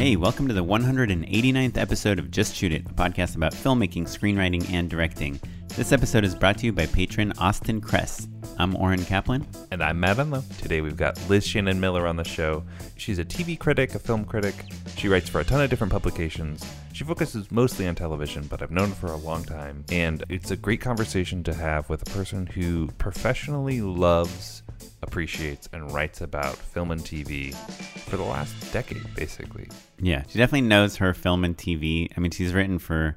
Hey, welcome to the 189th episode of Just Shoot It, a podcast about filmmaking, screenwriting, and directing. This episode is brought to you by patron Austin Kress. I'm Oren Kaplan. And I'm Matt Enlow. Today we've got Liz Shannon Miller on the show. She's a TV critic, a film critic. She writes for a ton of different publications. She focuses mostly on television, but I've known her for a long time. And it's a great conversation to have with a person who professionally loves, appreciates, and writes about film and TV for the last decade, basically. Yeah, she definitely knows her film and TV. I mean, she's written for,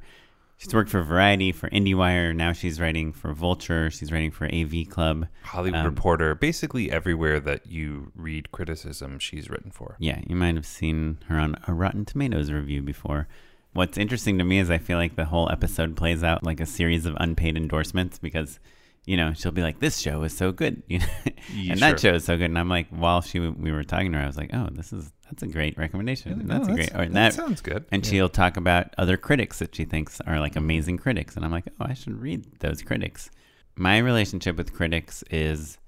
she's worked for Variety, for IndieWire. Now she's writing for Vulture. She's writing for AV Club. Hollywood Um, Reporter, basically everywhere that you read criticism, she's written for. Yeah, you might have seen her on a Rotten Tomatoes review before. What's interesting to me is I feel like the whole episode plays out like a series of unpaid endorsements because, you know, she'll be like, "This show is so good," you know, Yeah, and that show is so good. And I'm like, while she we were talking to her, I was like, "Oh, this is that's a great recommendation. No, that's a great." Or that, that, sounds good. and Yeah. she'll talk about other critics that she thinks are like amazing critics, and I'm like, "Oh, I should read those critics." My relationship with critics is,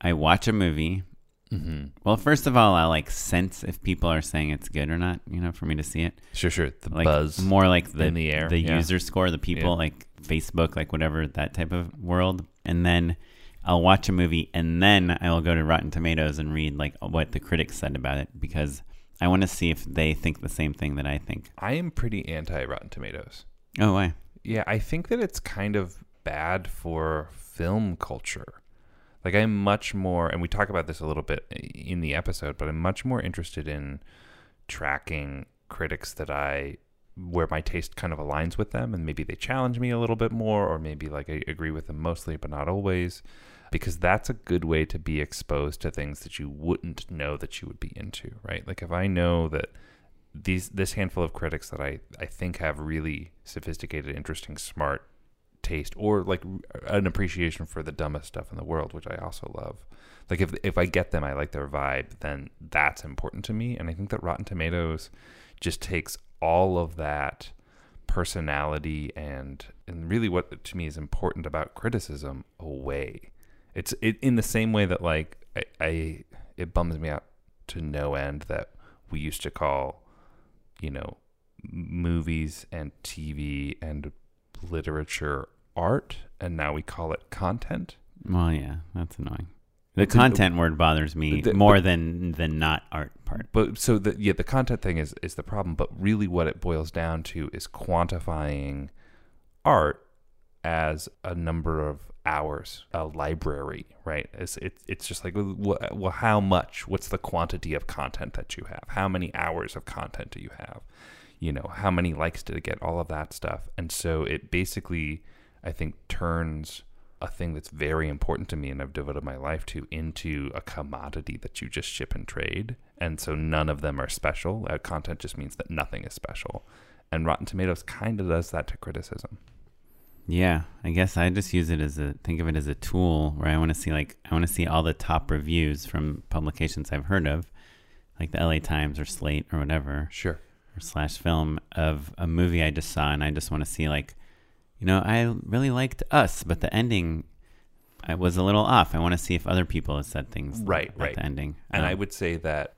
I watch a movie. hmm Well, first of all, I like sense if people are saying it's good or not, you know, for me to see it. Sure, sure. The Like buzz. more like the in the air, the yeah. user score, the people, like Facebook, like whatever that type of world. And then I'll watch a movie and then I will go to Rotten Tomatoes and read like what the critics said about it because I want to see if they think the same thing that I think. I am pretty anti Rotten Tomatoes. Oh, why? Yeah, I think that it's kind of bad for film culture. Like I'm much more, and we talk about this a little bit in the episode, but I'm much more interested in tracking critics that I where my taste kind of aligns with them and maybe they challenge me a little bit more or maybe like I agree with them mostly but not always because that's a good way to be exposed to things that you wouldn't know that you would be into, right? Like if I know that these this handful of critics that I I think have really sophisticated, interesting, smart taste or like an appreciation for the dumbest stuff in the world, which I also love. Like if if I get them, I like their vibe, then that's important to me. And I think that Rotten Tomatoes just takes all of that personality and and really what to me is important about criticism away. It's it, in the same way that like I, I it bums me out to no end that we used to call you know movies and TV and literature art and now we call it content. Well, yeah, that's annoying. The the- content word bothers me the- more but- than the not art part. But so the yeah, the content thing is is the problem. But really, what it boils down to is quantifying art as a number of hours, a library, right? It's it's it's just like well, how much? What's the quantity of content that you have? How many hours of content do you have? You know, how many likes did it get? All of that stuff, and so it basically, I think, turns a thing that's very important to me and I've devoted my life to into a commodity that you just ship and trade. And so none of them are special. Uh, content just means that nothing is special. And Rotten Tomatoes kind of does that to criticism. Yeah, I guess I just use it as a think of it as a tool where I want to see like I want to see all the top reviews from publications I've heard of, like the LA Times or Slate or whatever Sure. or slash film of a movie I just saw, and I just want to see like, you know, I really liked Us, but the ending I was a little off. I want to see if other people have said things Right, about right. the ending. And I Um, would say that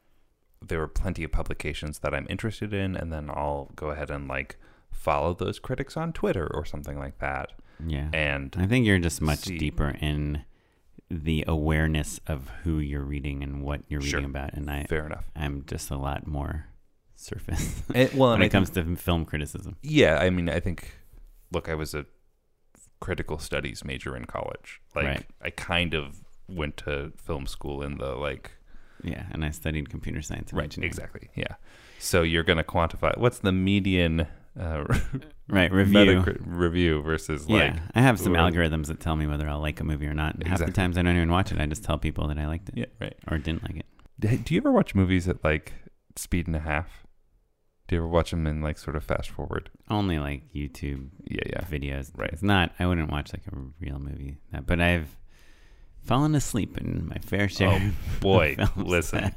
there are plenty of publications that I'm interested in, and then I'll go ahead and like follow those critics on Twitter or something like that. yeah. And I think you're just much see- deeper in the awareness of who you're reading and what you're Sure. reading about, and I fair enough. I'm just a lot more surface eh, And, well, when and I it comes to film criticism. Yeah, I mean, I think. Look, I was a critical studies major in college. Like, Right. I kind of went to film school in the like. Yeah, and I studied computer science and Right. Exactly. Yeah. So you're going to quantify what's the median uh, Right, review. Review versus yeah, like. I have some well- algorithms that tell me whether I'll like a movie or not. And Half the times I don't even watch it. I just tell people that I liked it Yeah. Right. or didn't like it. Do you ever watch movies at like speed and a half? Do you ever watch them in like sort of fast forward? Only like YouTube Yeah. Yeah. videos. Right. It's not. I wouldn't watch like a real movie. That- But I've fallen asleep in my fair share. Oh, boy, listen.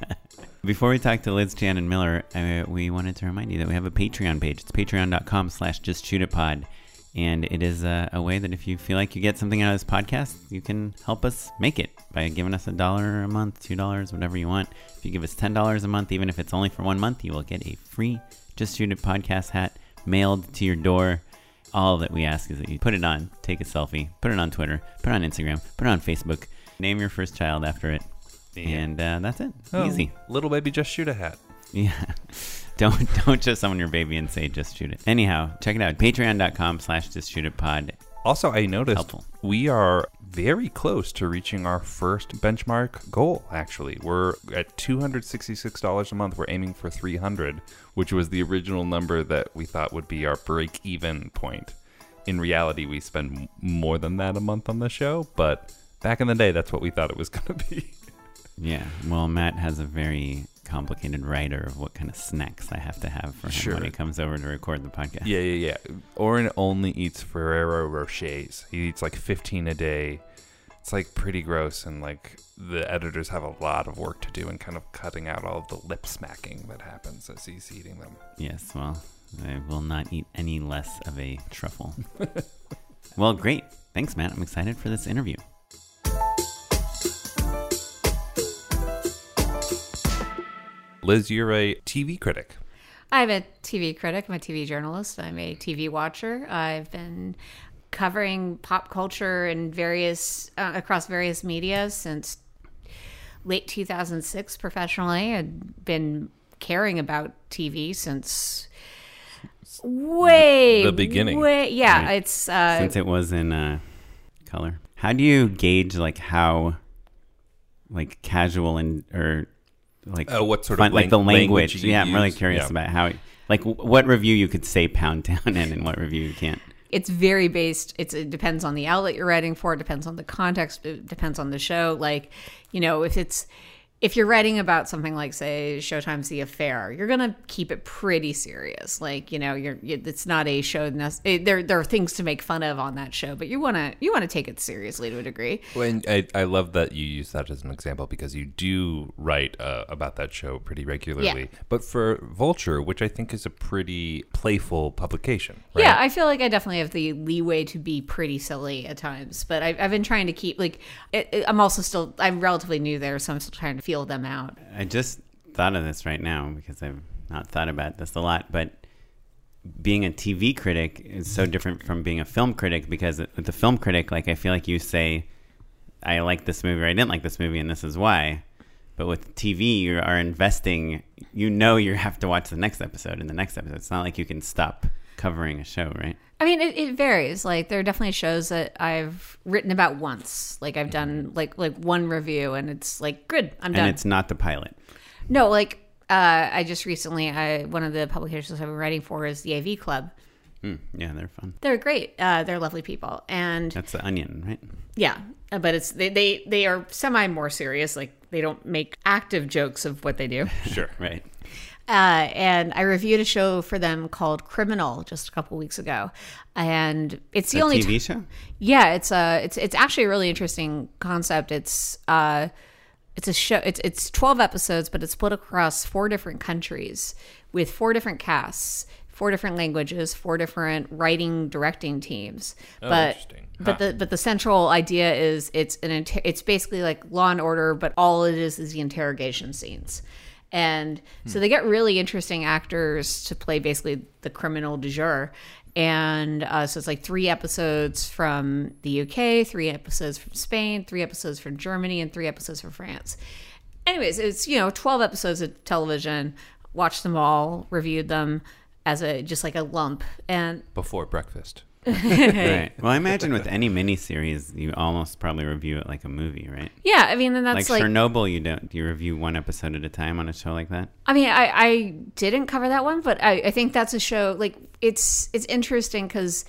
Before we talk to Liz Shannon Miller, uh, we wanted to remind you that we have a Patreon page. It's patreon.com slash just shoot it pod. And it is a, a way that if you feel like you get something out of this podcast, you can help us make it by giving us a dollar a month, two dollars, whatever you want. If you give us ten dollars a month, even if it's only for one month, you will get a free Just Shoot It podcast hat mailed to your door. All that we ask is that you put it on, take a selfie, put it on Twitter, put it on Instagram, put it on Facebook, name your first child after it, and uh, that's it. Oh, Easy. Little baby, just shoot a hat. Yeah. Don't don't just summon your baby and say just shoot it. Anyhow, check it out. Patreon.com slash just shoot it pod. Also, I noticed Helpful. we are very close to reaching our first benchmark goal. Actually, we're at two hundred sixty-six dollars a month. We're aiming for three hundred, which was the original number that we thought would be our break-even point. In reality, we spend more than that a month on the show, but back in the day, that's what we thought it was going to be. Yeah. Well, Matt has a very complicated writer of what kind of snacks I have to have for him Sure. when he comes over to record the podcast. yeah, yeah, yeah. Oren only eats Ferrero Rochers. He eats like fifteen a day. It's like pretty gross, and like the editors have a lot of work to do in kind of cutting out all of the lip smacking that happens as he's eating them. Yes. Well, I will not eat any less of a truffle. well, great. Thanks, Matt. I'm excited for this interview. Liz, you're a TV critic. I'm a TV critic. I'm a TV journalist. I'm a TV watcher. I've been covering pop culture and various uh, across various media since late 2006 professionally. I've been caring about TV since way The beginning, Way, yeah, right? it's uh, Since it was in uh, color, how do you gauge like how like casual and or like Oh, what sort fun- of like the language? language you yeah, I'm really use? curious Yeah. about how like w- what review you could say pound town in and what review you can't. it's very based it's it depends on the outlet you're writing for it depends on the context it depends on the show like you know if it's if you're writing about something like say showtime's the affair you're gonna keep it pretty serious like you know you're it's not a show it, there there are things to make fun of on that show but you want to you want to take it seriously to a degree When I, I love that you use that as an example because you do write uh, about that show pretty regularly. But for Vulture, which I think is a pretty playful publication, right? Yeah, I feel like I definitely have the leeway to be pretty silly at times, but I've, I've been trying to keep like it, it- I'm also still I'm relatively new there, so I'm still trying to feel them out. I just thought of this right now because I've not thought about this a lot, but being a TV critic is so different from being a film critic because with the film critic, like I feel like you say, I like this movie or I didn't like this movie and this is why. But with TV, you are investing, you know, you have to watch the next episode and the next episode. It's not like you can stop covering a show, right? I mean, it, it varies. Like there are definitely shows that I've written about once. Like I've done like like one review, and it's like good, I'm done. And it's not the pilot. No, like uh, I just recently, I one of the publications I've been writing for is the AV Club. Hmm, yeah, they're fun. They're great. Uh, they're lovely people, and That's the onion, right? Yeah, uh, but it's they they, they are semi more serious. Like they don't make active jokes of what they do. Sure. Right. Uh, and I reviewed a show for them called Criminal just a couple weeks ago, and it's the The only TV ti- show? yeah, it's a it's it's actually a really interesting concept. It's uh it's a show it's it's 12 episodes but it's split across four different countries with four different casts, four different languages, four different writing directing teams. Oh, but interesting. but the but the central idea is it's an inter- it's basically like Law and Order but all it is is the interrogation scenes. And so they get really interesting actors to play basically the criminal du jour. And uh, so it's like three episodes from the UK, three episodes from Spain, three episodes from Germany, and three episodes from France. Anyways, it's, you know, 12 episodes of television, watched them all, reviewed them as a just like a lump. And Before breakfast. Right. Well, I imagine with any miniseries, you almost probably review it like a movie, right? yeah, I mean, and Like, that's like, Chernobyl, you don't you review one episode at a time on a show like that? I mean, I, I didn't cover that one, but I, I think that's a show like it's it's interesting because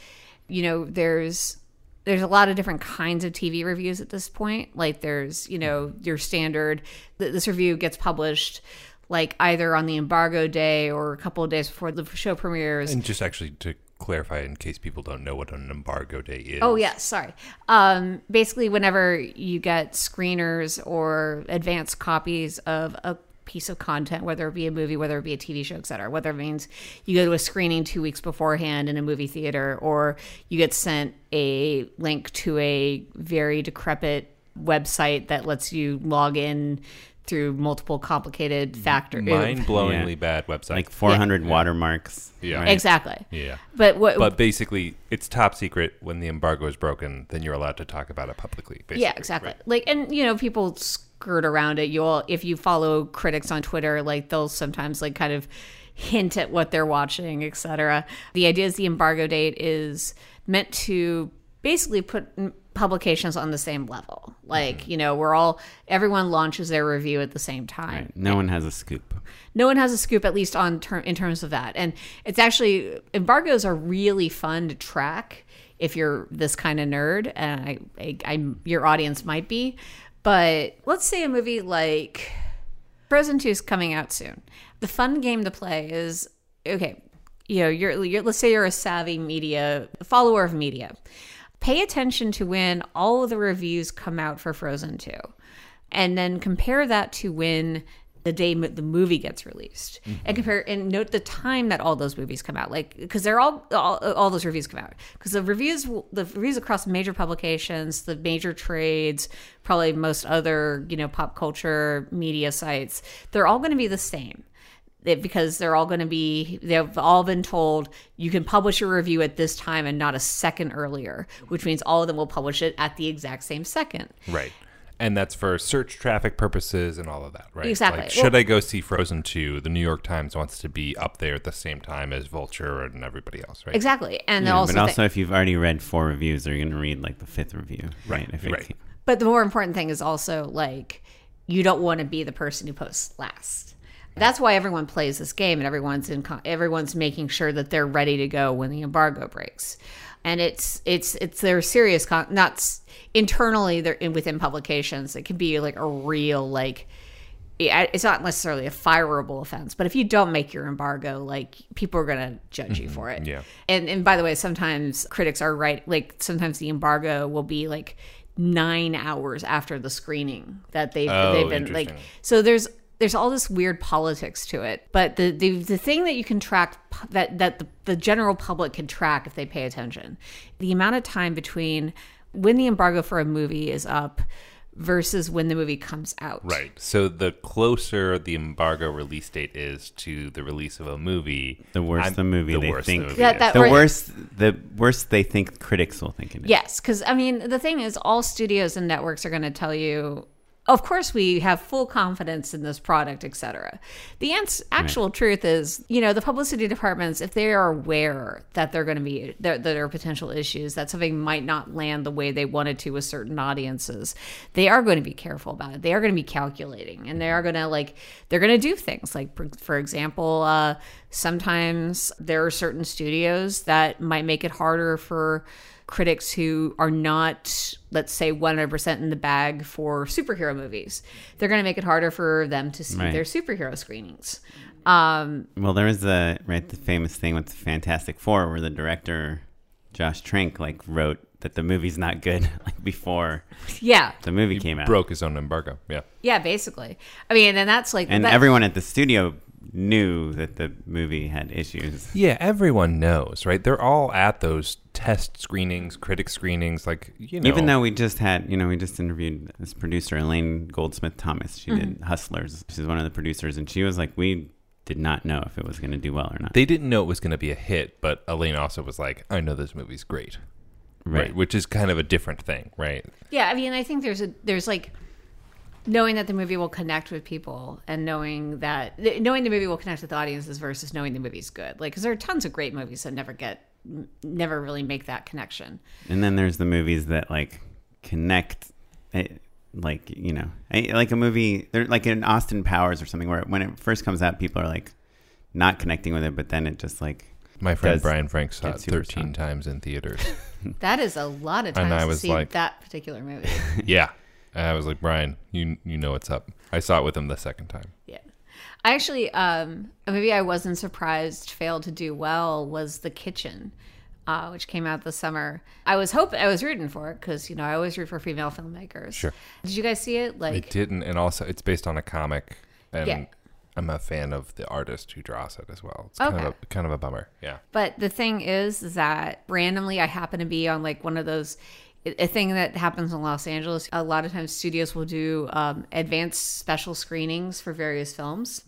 you know there's there's a lot of different kinds of TV reviews at this point. Like there's you know your standard th- this review gets published like either on the embargo day or a couple of days before the show premieres. And just actually to clarify, in case people don't know what an embargo day is. Oh yeah, sorry. Um, basically, whenever you get screeners or advanced copies of a piece of content, whether it be a movie, whether it be a TV show, et cetera. Whether it means you go to a screening two weeks beforehand in a movie theater, or you get sent a link to a very decrepit website that lets you log in through multiple complicated factors. Uh, mind-blowingly Yeah. bad website. like 400 watermarks. Yeah. right? Exactly. yeah. But what? But basically, it's top secret. When the embargo is broken, then you're allowed to talk about it publicly. Basically. yeah, exactly. Right. Like, and you know, people skirt around it. You'll if you follow critics on Twitter, like they'll sometimes like kind of hint at what they're watching, etc. The idea is the embargo date is meant to basically put m- publications on the same level. Like, Mm-hmm. you know, we're all everyone launches their review at the same time. Right. No one has a scoop. no one has a scoop at least on ter- in terms of that and it's actually embargoes are really fun to track if you're this kind of nerd and I, I i'm your audience might be but let's say a movie like frozen 2 is coming out soon the fun game to play is okay you know you're, you're let's say you're a savvy media follower of media pay attention to when all of the reviews come out for frozen 2 and then compare that to when the day the movie gets released. And mm-hmm. compare and note the time that all those movies come out like because they're all, all all those reviews come out. Because the reviews the reviews across major publications the major trades probably most other you know pop culture media sites they're all going to be the same because they're all going to be they've all been told you can publish a review at this time and not a second earlier which means all of them will publish it at the exact same second Right. And that's for search traffic purposes and all of that, right? Exactly. Like, Well- should I go see Frozen 2? The New York Times wants to be up there at the same time as Vulture and everybody else, right? exactly and Yeah, also but thi- also, if you've already read four reviews, they're going to read like the fifth review, right? If it right. came- But the more important thing is also like you don't want to be the person who posts last. That's why everyone plays this game and everyone's in everyone's making sure that they're ready to go when the embargo breaks. And it's it's it's their serious con- not s- internally they're in within publications it can be like a real like it's not necessarily a fireable offense, but if you don't make your embargo, like people are going to judge you mm-hmm. for it. Yeah. And and by the way, sometimes critics are right. Like sometimes the embargo will be like nine hours after the screening that they've Oh, they've been like. So there's there's all this weird politics to it. But the the, the thing that you can track that that the, the general public can track if they pay attention, the amount of time between when the embargo for a movie is up versus when the movie comes out. Right. So the closer the embargo release date is to the release of a movie, The worse I'm- the movie the they worse think. the movie That- is. that- the Right. worse, the worse they think critics will think it is. Yes, because I mean, the thing is, all studios and networks are going to tell you, of course, we have full confidence in this product, etc. The ans- actual truth is, you know, the publicity departments, if they are aware that they're going to be that there are potential issues, that something might not land the way they wanted to with certain audiences, they are going to be careful about it. They are going to be calculating, and they are going to like they're going to do things like, for, for example, uh, sometimes there are certain studios that might make it harder for critics who are not, let's say, 100% in the bag for superhero movies. They're going to make it harder for them to see Right. their superhero screenings. Um, Well, there was the right the famous thing with Fantastic Four, where the director Josh Trank like wrote that the movie's not good like before yeah, the movie came out, broke his own embargo. Yeah. yeah, basically. I mean, and that's like, and that- everyone at the studio knew that the movie had issues. Yeah, everyone knows, right? They're all at those test screenings, critic screenings, like you know. Even though we just had, you know, we just interviewed this producer, Elaine Goldsmith Thomas. She Mm-hmm. did Hustlers. She's one of the producers, and she was like, we did not know if it was going to do well or not. they didn't know it was going to be a hit, but Elaine also was like, "I know this movie's great." right. Which is kind of a different thing, right? Yeah, I mean, I think there's a there's like knowing that the movie will connect with people and knowing that knowing the movie will connect with audiences versus knowing the movie's good. Like, because there are tons of great movies that never get never really make that connection. And then there's the movies that like connect, eh, like you know, eh, like a movie. They're like in Austin Powers or something, where when it first comes out, people are like not connecting with it, but then it just like My friend Does Brian Frank saw it 13 times in theaters. That is a lot of And times I to was see like- that particular movie. yeah. And I was like, Brian, you you know what's up. I saw it with him the second time. Yeah. I actually, um, a movie I wasn't surprised failed to do well was The Kitchen, uh, which came out this summer. I was hoping, I was rooting for it because, you know, I always root for female filmmakers. Sure. Did you guys see it? I Like, didn't, and also it's based on a comic, and Yeah. I'm a fan of the artist who draws it as well. It's Okay. kind of a, kind of a bummer. Yeah. But the thing is, is that randomly I happen to be on like one of those a thing that happens in Los Angeles. A lot of times studios will do um, advanced special screenings for various films.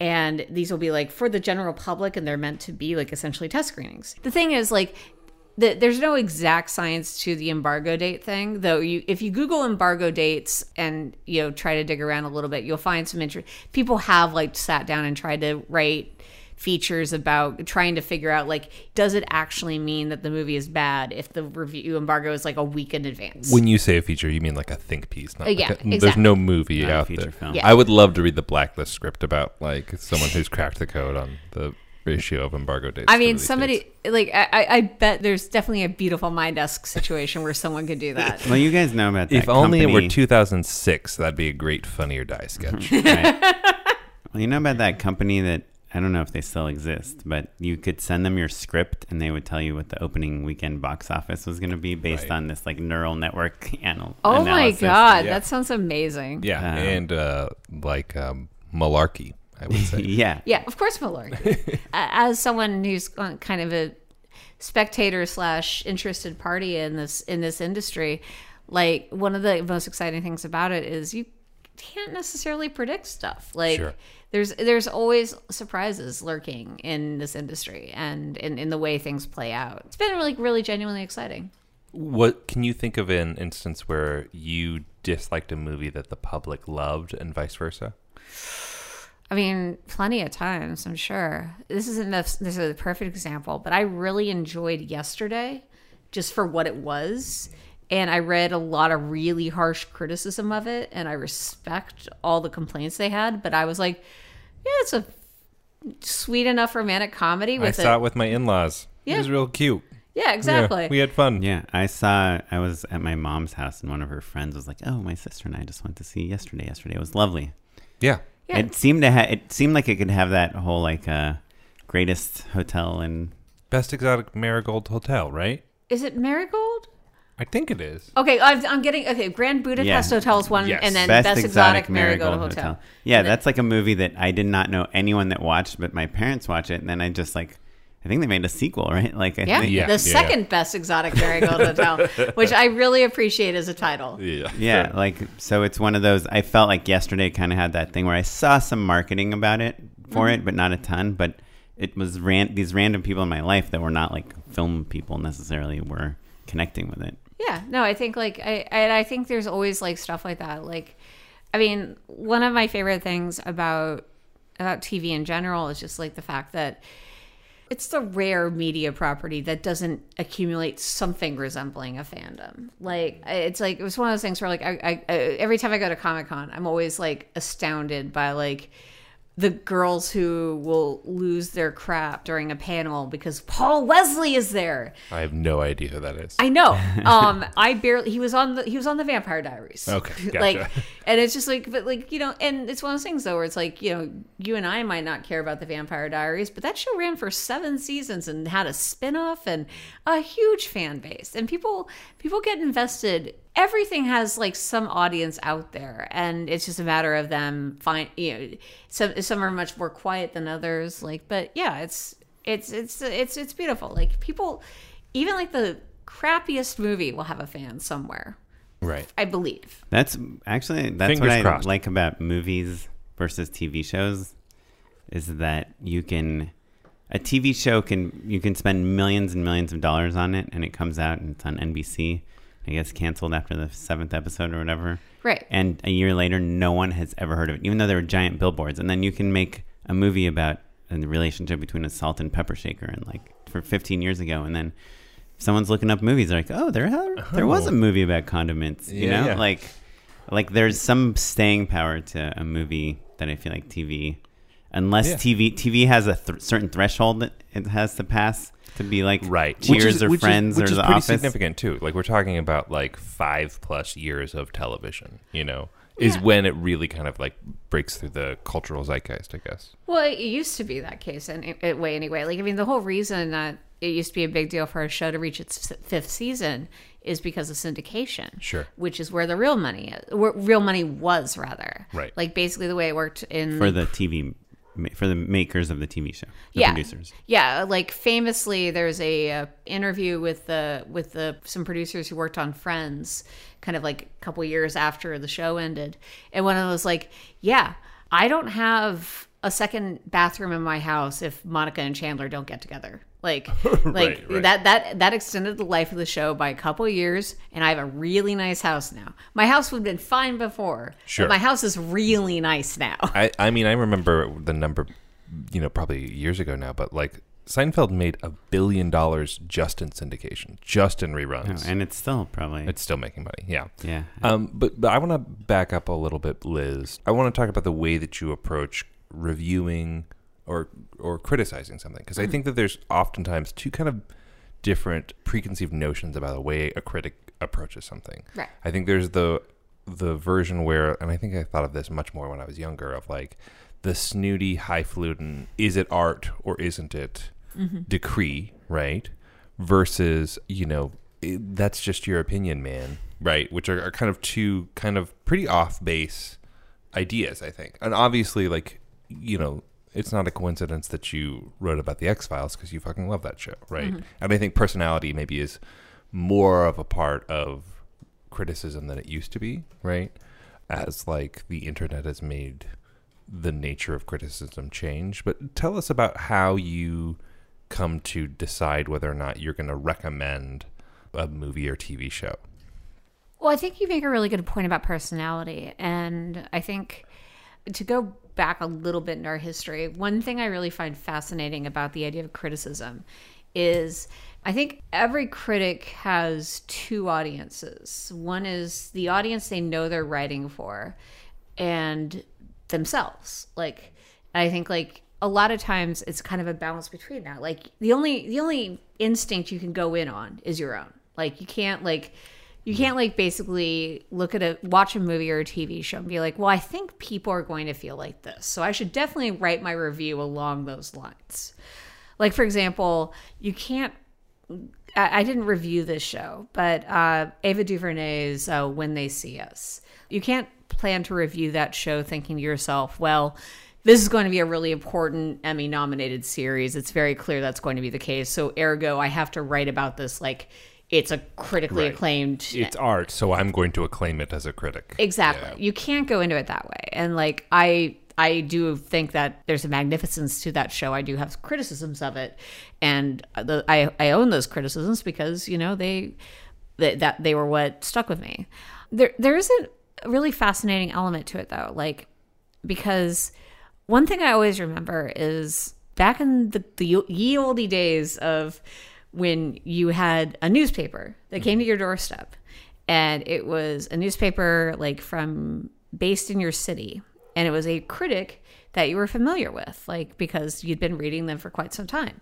And these will be like for the general public and they're meant to be like essentially test screenings. The thing is like the, there's no exact science to the embargo date thing, though. You, if you Google embargo dates and you know try to dig around a little bit, you'll find some interest. People have like sat down and tried to write features about trying to figure out like does it actually mean that the movie is bad if the review embargo is like a week in advance? When you say a feature, you mean like a think piece, not Uh, yeah, like a, There's no movie Not out there. film. Yeah. I would love to read the blacklist script about like someone who's cracked the code on the ratio of embargo dates. I mean, somebody dates. like I, I I bet there's definitely a beautiful mind esque situation where someone could do that. Well, you guys know about that. If only it were 2006, that'd be a great Funny or Die sketch. Right. well, you know about that company that I don't know if they still exist, but you could send them your script and they would tell you what the opening weekend box office was going to be based Right. on this like neural network anal- Oh my god, Yeah. that sounds amazing. yeah, Um, and uh, like um, malarkey, I would say. yeah. Yeah, of course, malarkey. As someone who's uh, kind of a spectator slash interested party in this in this industry, like one of the most exciting things about it is you can't necessarily predict stuff. Like Sure. there's there's always surprises lurking in this industry and in, in the way things play out. It's been really really genuinely exciting. What can you think of an instance where you disliked a movie that the public loved, and vice versa? I mean, plenty of times, I'm sure. This isn't the, this is a perfect example, but I really enjoyed yesterday just for what it was. And I read a lot of really harsh criticism of it, and I respect all the complaints they had. But I was like, yeah, it's a sweet enough romantic comedy I saw a it with my in-laws. Yeah. It was real cute. yeah, Yeah, exactly. we had fun. Yeah, I saw. I was at my mom's house, and one of her friends was like, "Oh, my sister and I just went to see yesterday. Yesterday it was lovely." Yeah. Yeah. It seemed to have. It seemed like it could have that whole like uh, greatest hotel and Best exotic marigold hotel, right? Is it Marigold? I think it is. Okay, I've, I'm getting okay. Grand Budapest Yeah. Hotel is one, Yes. and then best, exotic, Marigold, marigold, Hotel. hotel. Yeah, And then- that's like a movie that I did not know anyone that watched, but my parents watch it, and then I just like. I think they made a sequel, right? Like, I Yeah, think, Yeah, the yeah, second best exotic marigold hotel, which I really appreciate as a title. Yeah. Yeah, like so it's one of those I felt like yesterday kind of had that thing where I saw some marketing about it for Mm-hmm. it, but not a ton, but it was ran- these random people in my life that were not like film people necessarily were connecting with it. Yeah, no, I think like I I, I think there's always like stuff like that. Like, I mean, one of my favorite things about about TV in general is just like the fact that it's the rare media property that doesn't accumulate something resembling a fandom. Like it's like it was one of those things where like I, I, I every time I go to Comic Con, I'm always like astounded by like the girls who will lose their crap during a panel because Paul Wesley is there. I have no idea who that is. I know. Um, I barely. He was on the. He was on the Vampire Diaries. Okay, gotcha. like, and it's just like, but like you know, and it's one of those things though, where it's like you know, you and I might not care about the Vampire Diaries, but that show ran for seven seasons and had a spin-off and a huge fan base, and people people get invested. Everything has like some audience out there, and it's just a matter of them find. You know, some some are much more quiet than others. Like, but yeah, it's it's it's it's it's beautiful. Like people, even like the crappiest movie will have a fan somewhere. right. I believe. That's actually that's Fingers what I crossed. like about movies versus TV shows is that you can a TV show can you can spend millions and millions of dollars on it and it comes out and it's on NBC. I guess canceled after the seventh episode or whatever. Right. And a year later, no one has ever heard of it, even though there were giant billboards. And then you can make a movie about the relationship between a salt and pepper shaker, and like for 15 years ago, and then someone's looking up movies, they're like, oh, there there was Oh. a movie about condiments. You Yeah, know, yeah. like like there's some staying power to a movie that I feel like TV, unless Yeah. TV TV has a th- certain threshold that it has to pass to be like Right. Cheers or Friends which or is The pretty Office. significant too. Like we're talking about like five plus years of television. You know, is Yeah. when it really kind of like breaks through the cultural zeitgeist. I guess. Well, it used to be that case in a way anyway. Like, I mean, the whole reason that it used to be a big deal for a show to reach its fifth season is because of syndication. Sure. Which is where the real money is. Where real money was rather. Right. Like basically the way it worked in for the TV, ma- for the makers of the TV show, the yeah. producers. Yeah, like famously, there's a uh, interview with the with the some producers who worked on Friends, kind of like a couple years after the show ended, and one of them was like, "Yeah, I don't have a second bathroom in my house if Monica and Chandler don't get together." Like, like Right, right. that that that extended the life of the show by a couple years, and I have a really nice house now. My house would have been fine before, Sure. but my house is really nice now. I, I mean, I remember the number, you know, probably years ago now, but like Seinfeld made a billion dollars just in syndication, just in Oh, reruns. and it's still probably it's still making money. Yeah. yeah. Um, but, but I want to back up a little bit, Liz. I want to talk about the way that you approach reviewing or or criticizing something because I mm-hmm. think that there's oftentimes two kind of different preconceived notions about the way a critic approaches something. Right. I think there's the the version where, and I think I thought of this much more when I was younger, of like the snooty, highfalutin, is it art or isn't it mm-hmm. decree, right? Versus, you know, it, that's just your opinion, man, right? Which are, are kind of two kind of pretty off base ideas, I think. And obviously, like, you know, it's not a coincidence that you wrote about the X Files because you fucking love that show, right? Mm-hmm. And I think personality maybe is more of a part of criticism than it used to be, right? As like the internet has made the nature of criticism change. But tell us about how you come to decide whether or not you're going to recommend a movie or TV show. Well, I think you make a really good point about personality. And I think to go back a little bit in our history, one thing I really find fascinating about the idea of criticism is I think every critic has two audiences. One is the audience they know they're writing for, and themselves. Like, I think like a lot of times it's kind of a balance between that. Like the only the only instinct you can go in on is your own. Like you can't like you can't like basically look at a watch a movie or a TV show and be like, well, I think people are going to feel like this, so I should definitely write my review along those lines. Like for example, you can't. I, I didn't review this show, but uh, Ava DuVernay's uh, "When They See Us." You can't plan to review that show thinking to yourself, well. This is going to be a really important Emmy nominated series. It's very clear that's going to be the case. So, ergo, I have to write about this like it's a critically Right. acclaimed It's art, so I'm going to acclaim it as a critic. Exactly. You can't go into it that way. And like I I do think that there's a magnificence to that show. I do have criticisms of it, and the, I I own those criticisms because you know they that that they were what stuck with me. There there is a really fascinating element to it though, like because one thing I always remember is back in the, the ye olde days of when you had a newspaper that came to your doorstep. And it was a newspaper like from based in your city. And it was a critic that you were familiar with like because you'd been reading them for quite some time.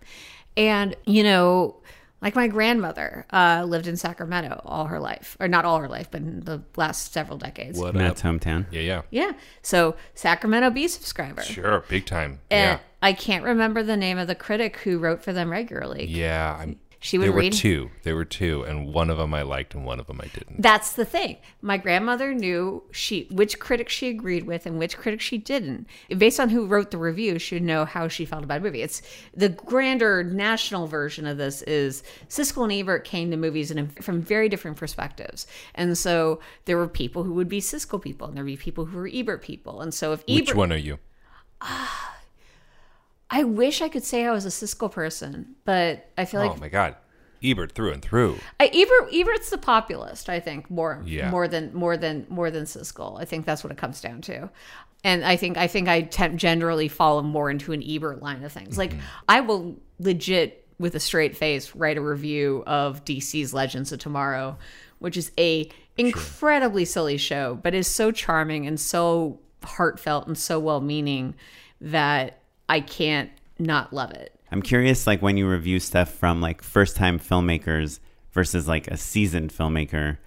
And you know like my grandmother uh, lived in sacramento all her life or not all her life but in the last several decades What Matt's up? hometown. Yeah, yeah. yeah so sacramento bee subscriber Sure, big time. and yeah. i can't remember the name of the critic who wrote for them regularly Yeah, I'm She would there were two. There were two, and one of them I liked, and one of them I didn't. That's the thing. My grandmother knew she which critic she agreed with and which critic she didn't. Based on who wrote the review, she would know how she felt about a movie. It's the grander national version of this is Siskel and Ebert came to movies in, from very different perspectives, and so there were people who would be Siskel people, and there would be people who were Ebert people, and so if Ebert, Which one are you? Ah, I wish I could say I was a Siskel person, but I feel oh like oh my god, Ebert through and through. I, Ebert Ebert's the populist, I think, more Yeah. more than more than more than Siskel. I think that's what it comes down to. And I think I think I generally fall more into an Ebert line of things. Like mm-hmm. I will legit with a straight face write a review of DC's Legends of Tomorrow, which is a incredibly silly show, but is so charming and so heartfelt and so well-meaning that I can't not love it. I'm curious, like when you review stuff from like first time filmmakers versus like a seasoned filmmaker,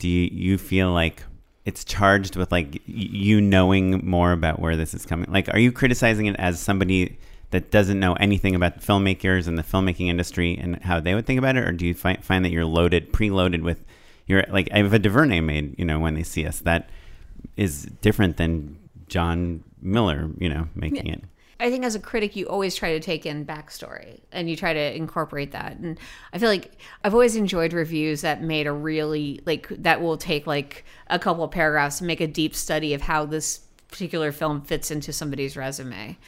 do you, you feel like it's charged with like y- you knowing more about where this is coming? Like, are you criticizing it as somebody that doesn't know anything about filmmakers and the filmmaking industry and how they would think about it, or do you find find that you're loaded, preloaded with your like Ava DuVernay made, you know, when they see us that is different than John Miller, you know, making it. I think as a critic, you always try to take in backstory and you try to incorporate that. And I feel like I've always enjoyed reviews that made a really, like, that will take like a couple of paragraphs and make a deep study of how this particular film fits into somebody's resume.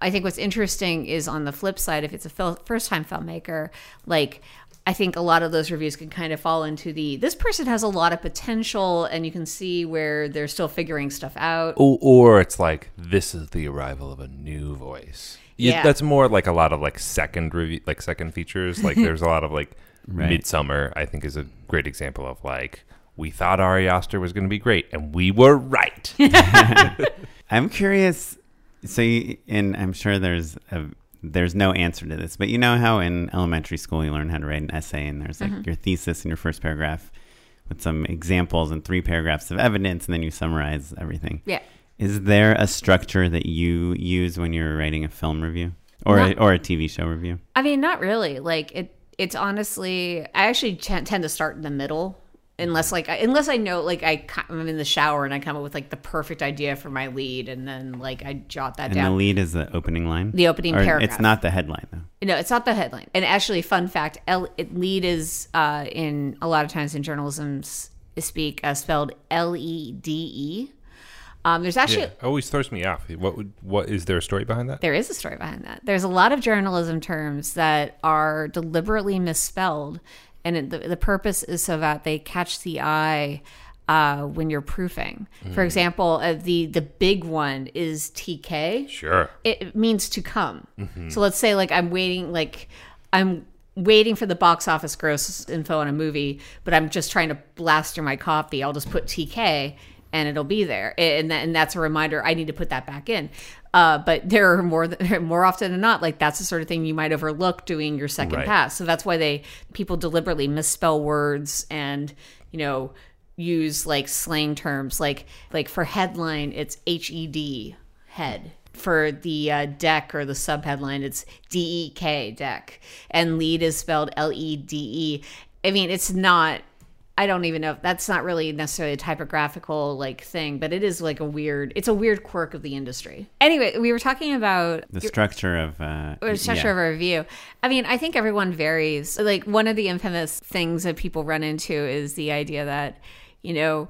I think what's interesting is on the flip side, if it's a fil- first time filmmaker, like, I think a lot of those reviews can kind of fall into the this person has a lot of potential and you can see where they're still figuring stuff out. or, or it's like this is the arrival of a new voice. You- Yeah. that's more like a lot of like second review, like second features. Like there's a lot of like Right. Midsommar. I think is a great example of like we thought Ari Aster was going to be great, and we were right. I'm curious. So, you, and I'm sure there's a there's no answer to this, but you know how in elementary school you learn how to write an essay, and there's like mm-hmm. your thesis in your first paragraph with some examples and three paragraphs of evidence, and then you summarize everything. Yeah. Is there a structure that you use when you're writing a film review or a, or a TV show review? I mean, not really. Like it. It's honestly, I actually tend to start in the middle, unless like I, unless I know like I I'm in the shower and I come up with like the perfect idea for my lead, and then like I jot that And down. the lead is the opening line. The opening Or paragraph. It's not the headline though. No, it's not the headline. And actually, fun fact: L- it, lead is uh, in a lot of times in journalism speak uh, spelled L E D E. Um, there's actually yeah, always throws me off. What would what is there a story behind that? there is a story behind that. There's a lot of journalism terms that are deliberately misspelled, and it, the, the purpose is so that they catch the eye uh, when you're proofing. For example, uh, the the big one is TK. Sure. It means to come. So let's say like I'm waiting, like I'm waiting for the box office gross info on a movie, but I'm just trying to blaster my coffee. I'll just put TK and it'll be there, and that, and that's a reminder. I need to put that back in. Uh, but there are more more often than not, like that's the sort of thing you might overlook doing your second Right. pass. So that's why they people deliberately misspell words and you know use like slang terms like like for headline it's hed head for the uh, deck or the sub headline it's d-e-k deck and lead is spelled l-e-d-e i mean it's not i don't even know if that's not really necessarily a typographical like thing but it is like a weird it's a weird quirk of the industry anyway we were talking about The structure of uh, or structure yeah. of a review. I mean, I think everyone varies. Like one of the infamous things that people run into is the idea that, you know,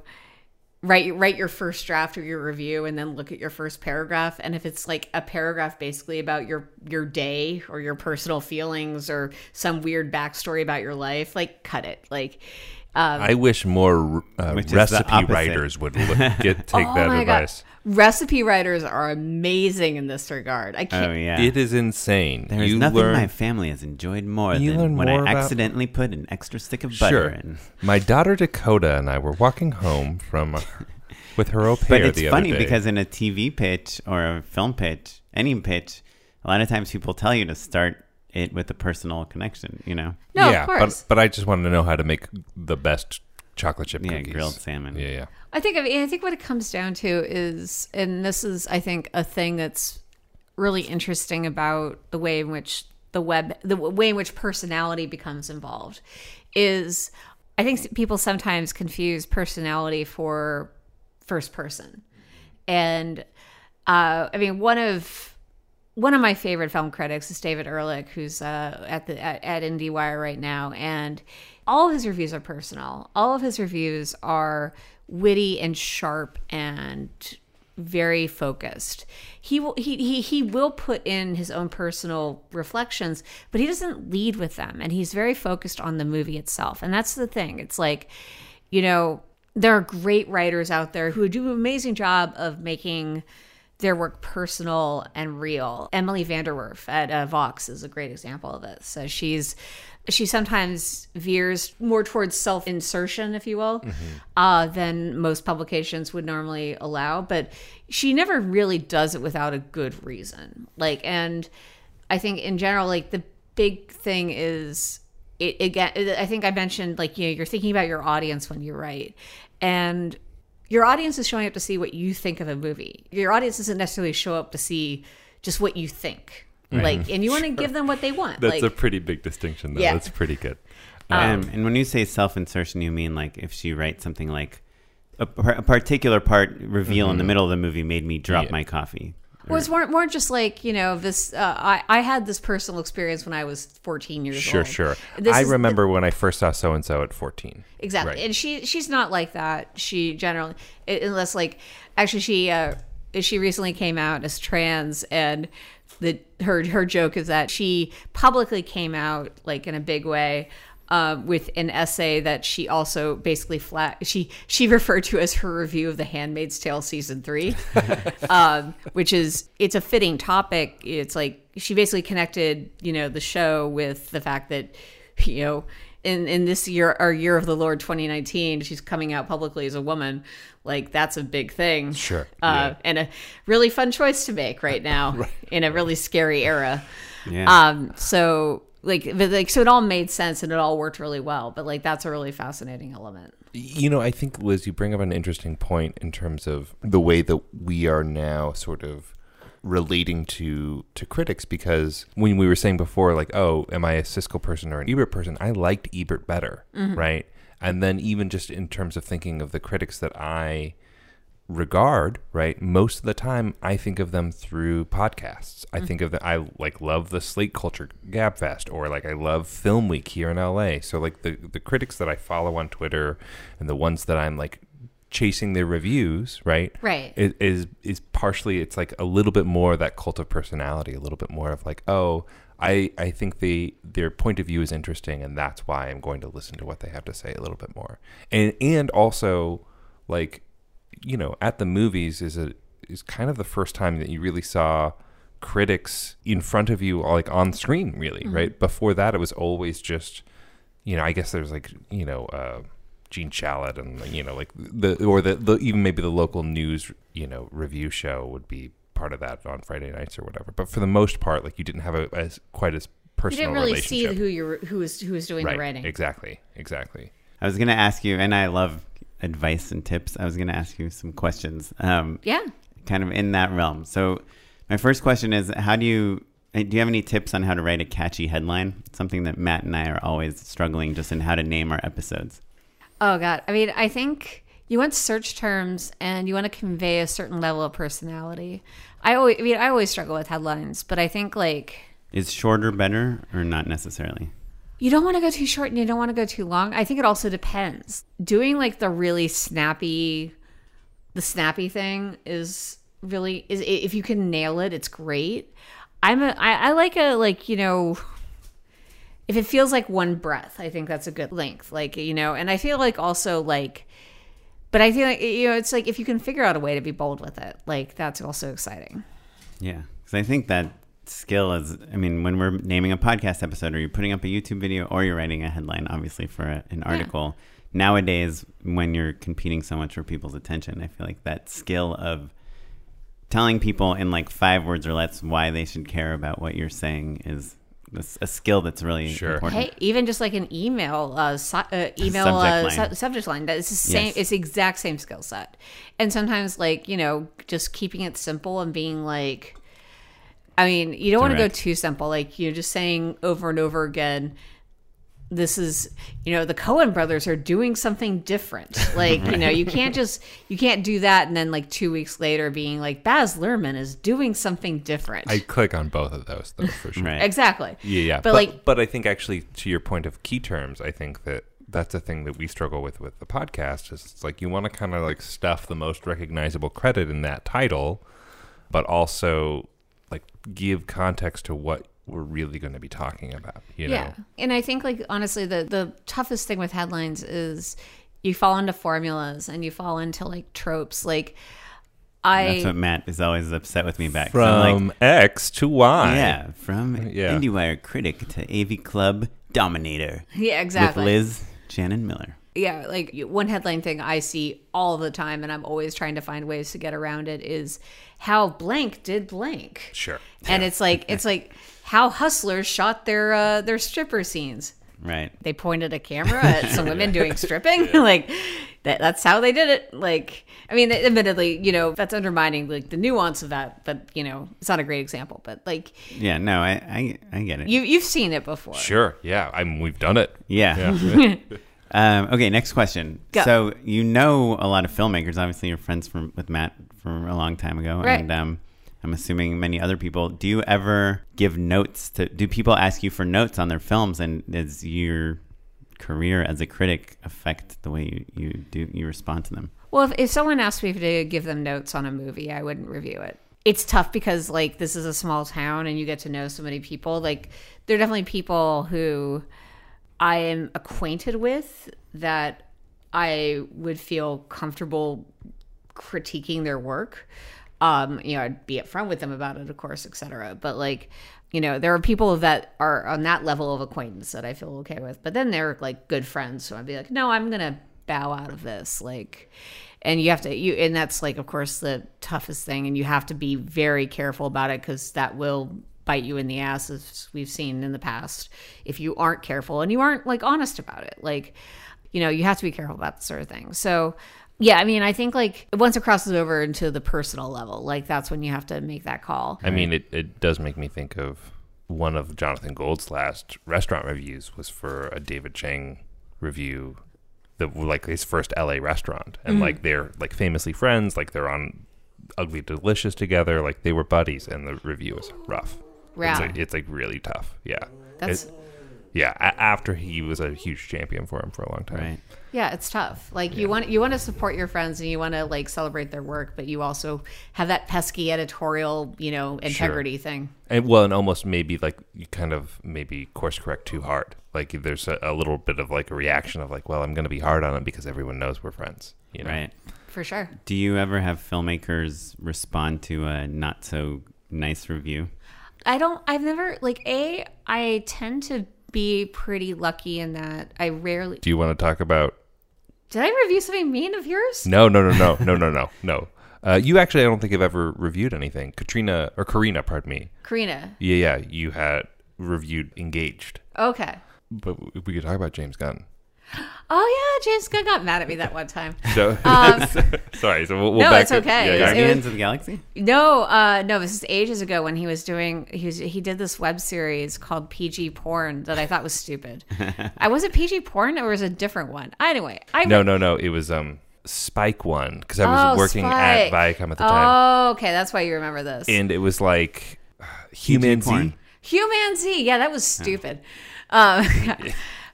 write write your first draft of your review and then look at your first paragraph and if it's like a paragraph basically about your your day or your personal feelings or some weird backstory about your life like cut it like um, I wish more uh, Which is the recipe writers would look, get take oh that my God. advice. recipe writers are amazing in this regard i can't Oh yeah. It is insane. There is you nothing learn, my family has enjoyed more You than learn when more I about- accidentally put an extra stick of butter Sure. in. My daughter Dakota and I were walking home from uh, with her au pair But it's the funny other day. because in a TV pitch or a film pitch, any pitch, a lot of times people tell you to start it with a personal connection. You know, no yeah, of course but but I just wanted to know how to make the best chocolate chip yeah, cookies. grilled salmon. Yeah, yeah. I think I, mean, I think what it comes down to is, and this is I think a thing that's really interesting about the way in which the web, the way in which personality becomes involved, is I think people sometimes confuse personality for first person, and uh, I mean one of one of my favorite film critics is David Ehrlich, who's uh, at the at, at IndieWire right now, and all of his reviews are personal. All of his reviews are witty and sharp and very focused. He will he, he he will put in his own personal reflections, but he doesn't lead with them, and he's very focused on the movie itself. And that's the thing. It's like, you know, there are great writers out there who do an amazing job of making their work personal and real. Emily VanDerWerff at uh, Vox is a great example of this. So she's she sometimes veers more towards self insertion, if you will, uh, than most publications would normally allow. But she never really does it without a good reason. Like, and I think in general, like the big thing is it again. I think I mentioned like you know you're thinking about your audience when you write, and your audience is showing up to see what you think of a movie. Your audience doesn't necessarily show up to see just what you think. Like, and you want to give them what they want. That's like, a pretty big distinction, though. Yeah. That's pretty good. Um, and when you say self-insertion, you mean like if she writes something like a, a particular part reveal in the middle of the movie made me drop Yeah. my coffee. Well, it's more, more just like you know this. Uh, I I had this personal experience when I was 14 years Sure, old. sure. This I is remember when I first saw so and so at 14. exactly, Right. and she she's not like that. She generally, unless like actually she uh she recently came out as trans and. The, her her joke is that she publicly came out like in a big way uh, with an essay that she also basically flat she she referred to as her review of The Handmaid's Tale season three, um, which is it's a fitting topic. It's like she basically connected you know the show with the fact that you know in in this year our year of the Lord 2019 she's coming out publicly as a woman. Like that's a big thing, Sure, uh, yeah. and a really fun choice to make right now in a really scary era. Yeah. Um, so like, but like, so it all made sense and it all worked really well. But like, that's a really fascinating element. You know, I think Liz, you bring up an interesting point in terms of the way that we are now sort of relating to to critics because when we were saying before like oh am i a siskel person or an ebert person i liked ebert better mm-hmm. right and then even just in terms of thinking of the critics that i regard right most of the time i think of them through podcasts. I think of the i like love the slate culture gabfest or like i love film week here in la so like the the critics that i follow on twitter and the ones that i'm like chasing their reviews right Right. is is, is partially it's like a little bit more that cult of personality a little bit more of like oh I, I think they their point of view is interesting and that's why I'm going to listen to what they have to say a little bit more. And and also like you know at the movies is a is kind of the first time that you really saw critics in front of you like on screen really right before that it was always just you know I guess there's like you know uh Gene Shalit and you know like the or the, the even maybe the local news you know review show would be part of that on Friday nights or whatever. But for the most part, like you didn't have a as quite as personal. You didn't really see relationship. who you were, who was who was doing right? the writing. Exactly, exactly. I was going to ask you, and I love advice and tips. I was going to ask you some questions, um, Yeah. kind of in that realm. So, my first question is, how do you uh, do? You have any tips on how to write a catchy headline? Something that Matt and I are always struggling just in how to name our episodes. Oh God. I mean, I think you want search terms and you want to convey a certain level of personality. I always, I mean, I always struggle with headlines, but I think like Is shorter better or not necessarily? You don't want to go too short and you don't want to go too long. I think it also depends. Doing like the really snappy, the snappy thing is really is if you can nail it, it's great. I'm a I, I like a like you know if it feels like one breath, I think that's a good length. Like you know, and I feel like also like, but I feel like you know it's like if you can figure out a way to be bold with it, like that's also exciting. Yeah, because I think that skill is. I mean, when we're naming a podcast episode, or you're putting up a YouTube video, or you're writing a headline, obviously for a, an article. Nowadays, when you're competing so much for people's attention, I feel like that skill of telling people in like five words or less why they should care about what you're saying is a, a skill that's really Sure. important. Hey, even just like an email, uh, su- uh email Subject uh, line. su- subject line. That's the same. Yes. It's the exact same skill set. And sometimes, like you know, just keeping it simple and being like, I mean, you don't want to go too simple. Like you're just saying over and over again. This is, you know, the Coen brothers are doing something different. Like, you know, you can't just you can't do that and then like two weeks later being like Baz Luhrmann is doing something different. I click on both of those though for sure. Right. exactly. Yeah, yeah. But, But, like- but I think actually to your point of key terms, I think that that's a thing that we struggle with with the podcast. Is it's like you want to kind of like stuff the most recognizable credit in that title, but also like give context to what we're really going to be talking about. You know. Yeah. And I think like honestly the the toughest thing with headlines is you fall into formulas and you fall into like tropes. Like I, That's what I Matt is always upset with me back. From like, X to Y. yeah, from Yeah. IndieWire critic to AV Club dominator yeah, exactly. with Liz Shannon Miller. Yeah, like one headline thing I see all the time and I'm always trying to find ways to get around it is how blank did blank. Sure. And it's like it's like how hustlers shot their uh their stripper scenes. Right. they pointed a camera at some women doing stripping like that that's how they did it. Like, I mean, admittedly, you know, that's undermining like the nuance of that, but you know, it's not a great example. But like, Yeah, no, I, I, I get it. you you've seen it before. Sure. Yeah. I mean, we've done it. yeah. Yeah. Um, okay, next question. Go. So you know a lot of filmmakers. Obviously, you're friends from with Matt from a long time ago, Right. and um, I'm assuming many other people. Do you ever give notes to? Do people ask you for notes on their films, and does your career as a critic affect the way you, you do you respond to them? Well, if, if someone asked me to give them notes on a movie, I wouldn't review it. It's tough because like this is a small town and you get to know so many people. Like there are definitely people who I am acquainted with that I would feel comfortable critiquing their work. Um, you know, I'd be upfront with them about it, of course, etc. But like, you know, there are people that are on that level of acquaintance that I feel okay with. But then they're like good friends, so I'd be like, no, I'm gonna bow out of this. Like, and you have to you, and that's like, of course, the toughest thing, and you have to be very careful about it because that will bite you in the ass, as we've seen in the past, if you aren't careful and you aren't like honest about it. Like, you know, you have to be careful about that sort of thing. So, yeah, I mean, I think like once it crosses over into the personal level, like that's when you have to make that call. I mean, it, it does make me think of one of Jonathan Gold's last restaurant reviews was for a David Chang review, the like his first LA restaurant, and mm-hmm. like they're like famously friends, like they're on Ugly Delicious together, like they were buddies, and the review was rough. Yeah. It's like, it's like really tough. Yeah. That's It- yeah. A- after he was a huge champion for him for a long time. Right. yeah, it's tough. Like you want you want to support your friends and you want to like celebrate their work, but you also have that pesky editorial, you know, integrity thing. And well, and almost maybe like you kind of maybe course correct too hard. Like there's a, a little bit of like a reaction of like, well, I'm going to be hard on him because everyone knows we're friends. You know? Right. For sure. Do you ever have filmmakers respond to a not so nice review? I don't I've never like A, I tend to be pretty lucky in that I rarely Do you want to talk about? Did I review something mean of yours? No, no, no, no, no, no, no, no. Uh, you actually, I don't think have ever reviewed anything. Katrina or Karina, pardon me. Karina. Yeah, yeah, you had reviewed Engaged, Okay. but we could talk about James Gunn. Oh yeah, James Gunn got mad at me that one time. So, sorry. So we'll, we'll Um, No, back it's okay. Yeah, It was- Guardians of the Galaxy? No, uh, no, this is ages ago when he was doing he was, he did this web series called PG Porn that I thought was stupid. I was it PG Porn or was it a different one? Anyway, I no, no, no. It was um Spike one because I was Oh, working Spike. at Viacom at the time, Oh, okay, that's why you remember this. and it was like uh, Humanzee. Human Z, yeah, that was stupid. Um,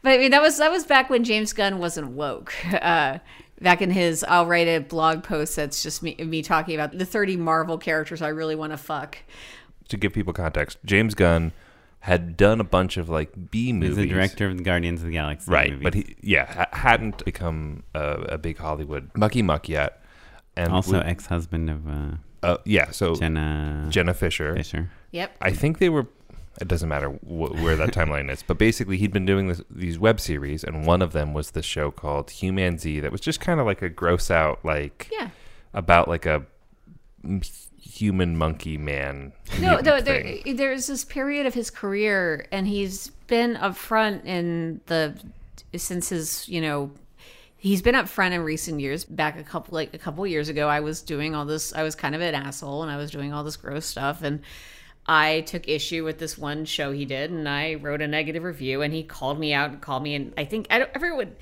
but I mean, that was that was back when James Gunn wasn't woke. Uh, back in his, I'll write a blog post that's just me me talking about the thirty Marvel characters I really want to fuck. To give people context, James Gunn had done a bunch of like B movies. He's the director of the Guardians of the Galaxy. right? movies. But he, yeah, hadn't become a, a big Hollywood mucky muck yet, and also ex-husband of uh, uh, yeah. So Jenna Jenna Fischer, Fischer. Yep. I think they were. It doesn't matter wh- where that timeline is, but basically he'd been doing this, these web series, and one of them was this show called Humanzee that was just kind of like a gross out, like Yeah. about like a human monkey man. No, no, there, there's this period of his career, and he's been up front in the since his, you know, he's been up front in recent years. Back a couple, like a couple years ago, I was doing all this. I was kind of an asshole, and I was doing all this gross stuff, and I took issue with this one show he did, and I wrote a negative review, and he called me out and called me, and I think I don't everyone.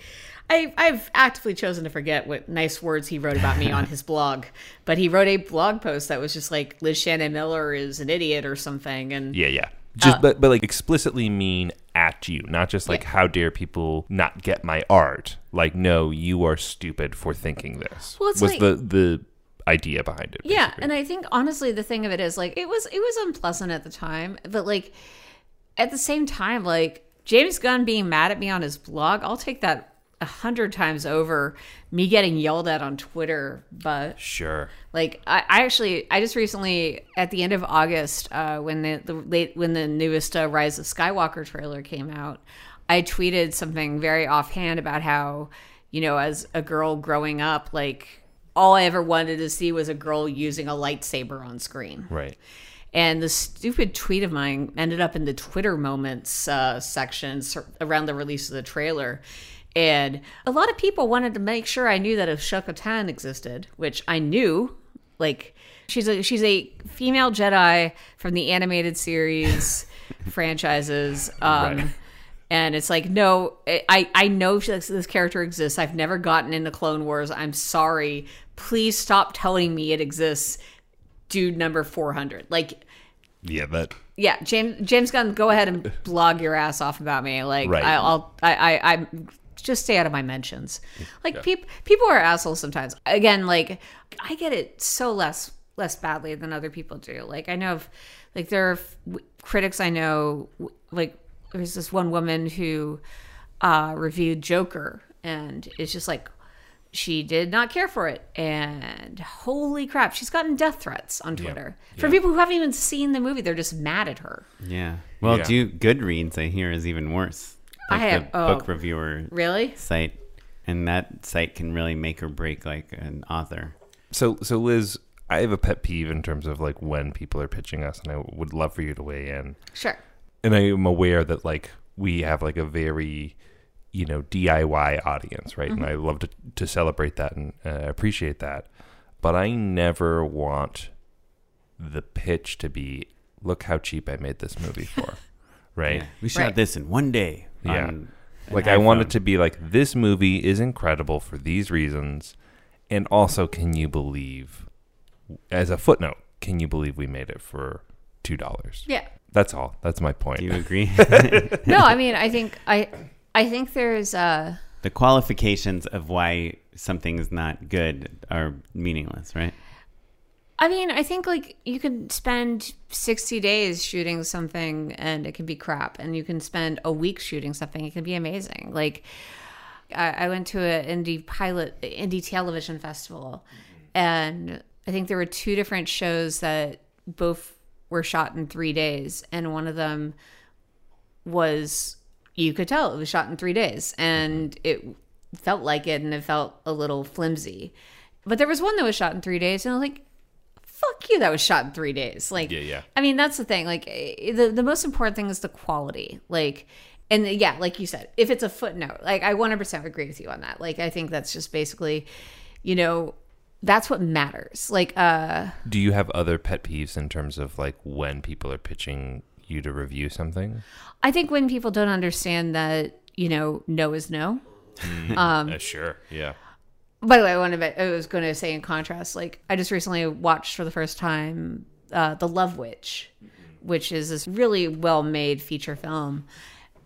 I, I've actively chosen to forget what nice words he wrote about me on his blog, but he wrote a blog post that was just like Liz Shannon Miller is an idiot or something, and Yeah, yeah. Uh, Just but but like explicitly mean at you, not just like how dare people not get my art. Like no, you are stupid for thinking this. Well, was like- the the idea behind it. Yeah, and I think honestly the thing of it is like it was it was unpleasant at the time, but like at the same time like James Gunn being mad at me on his blog, I'll take that a hundred times over me getting yelled at on Twitter. But sure. like I, I actually I just recently at the end of August uh, when the, the late when the newest uh, Rise of Skywalker trailer came out, I tweeted something very offhand about how you know as a girl growing up like all I ever wanted to see was a girl using a lightsaber on screen. Right. And the stupid tweet of mine ended up in the Twitter moments uh, section around the release of the trailer. And a lot of people wanted to make sure I knew that Ahsoka Tan existed, which I knew. Like she's a she's a female Jedi from the animated series franchises. Um, Right. And it's like, no, I, I know this, this character exists. I've never gotten into Clone Wars. I'm sorry. Please stop telling me it exists. Dude number 400. Like, Yeah, that yeah, James James Gunn, go ahead and blog your ass off about me. Like, Right. I, I'll I, I I just stay out of my mentions. Like, peop, people are assholes sometimes. Again, like I get it so less less badly than other people do. Like, I know of, like there are f- critics I know. w- Like, there's this one woman who uh, reviewed Joker, and it's just like she did not care for it. And holy crap, she's gotten death threats on Twitter from people who haven't even seen the movie. They're just mad at her. Yeah. Well, Yeah. do Goodreads, I hear, is even worse. I have- the oh. book reviewer Really? site. And that site can really make or break like an author. So, so Liz, I have a pet peeve in terms of like when people are pitching us, and I would love for you to weigh in. Sure. And I am aware that like we have like a very, you know, DIY audience, right? And I love to to celebrate that and uh, appreciate that. But I never want the pitch to be, "Look how cheap I made this movie for," right? Yeah. We shot Right. this in one day. Yeah. on an Like I want it to be like this movie is incredible for these reasons, and also, can you believe, as a footnote, can you believe we made it for two dollars? Yeah. That's all. That's my point. Do you agree? No, I mean, I think I, I think there's uh the qualifications of why something is not good are meaningless, right? I mean, I think like you could spend 60 days shooting something and it can be crap, and you can spend a week shooting something, it can be amazing. Like, I, I went to an indie pilot, indie television festival, and I think there were two different shows that both were shot in three days, and one of them was you could tell it was shot in three days and it felt like it and it felt a little flimsy. But there was one that was shot in three days and i was like fuck you that was shot in three days. Like Yeah, yeah. i mean that's the thing like eh, the, the most important thing is the quality like and yeah like you said if it's a footnote like i 100% agree with you on that. Like i think that's just basically you know that's what matters like uh Do you have other pet peeves in terms of like when people are pitching you to review something? i think when people don't understand that you know no is no Um, uh, sure. Yeah. By the way, I wanted to, I was going to say in contrast, like I just recently watched for the first time uh, The Love Witch, which is this really well made feature film.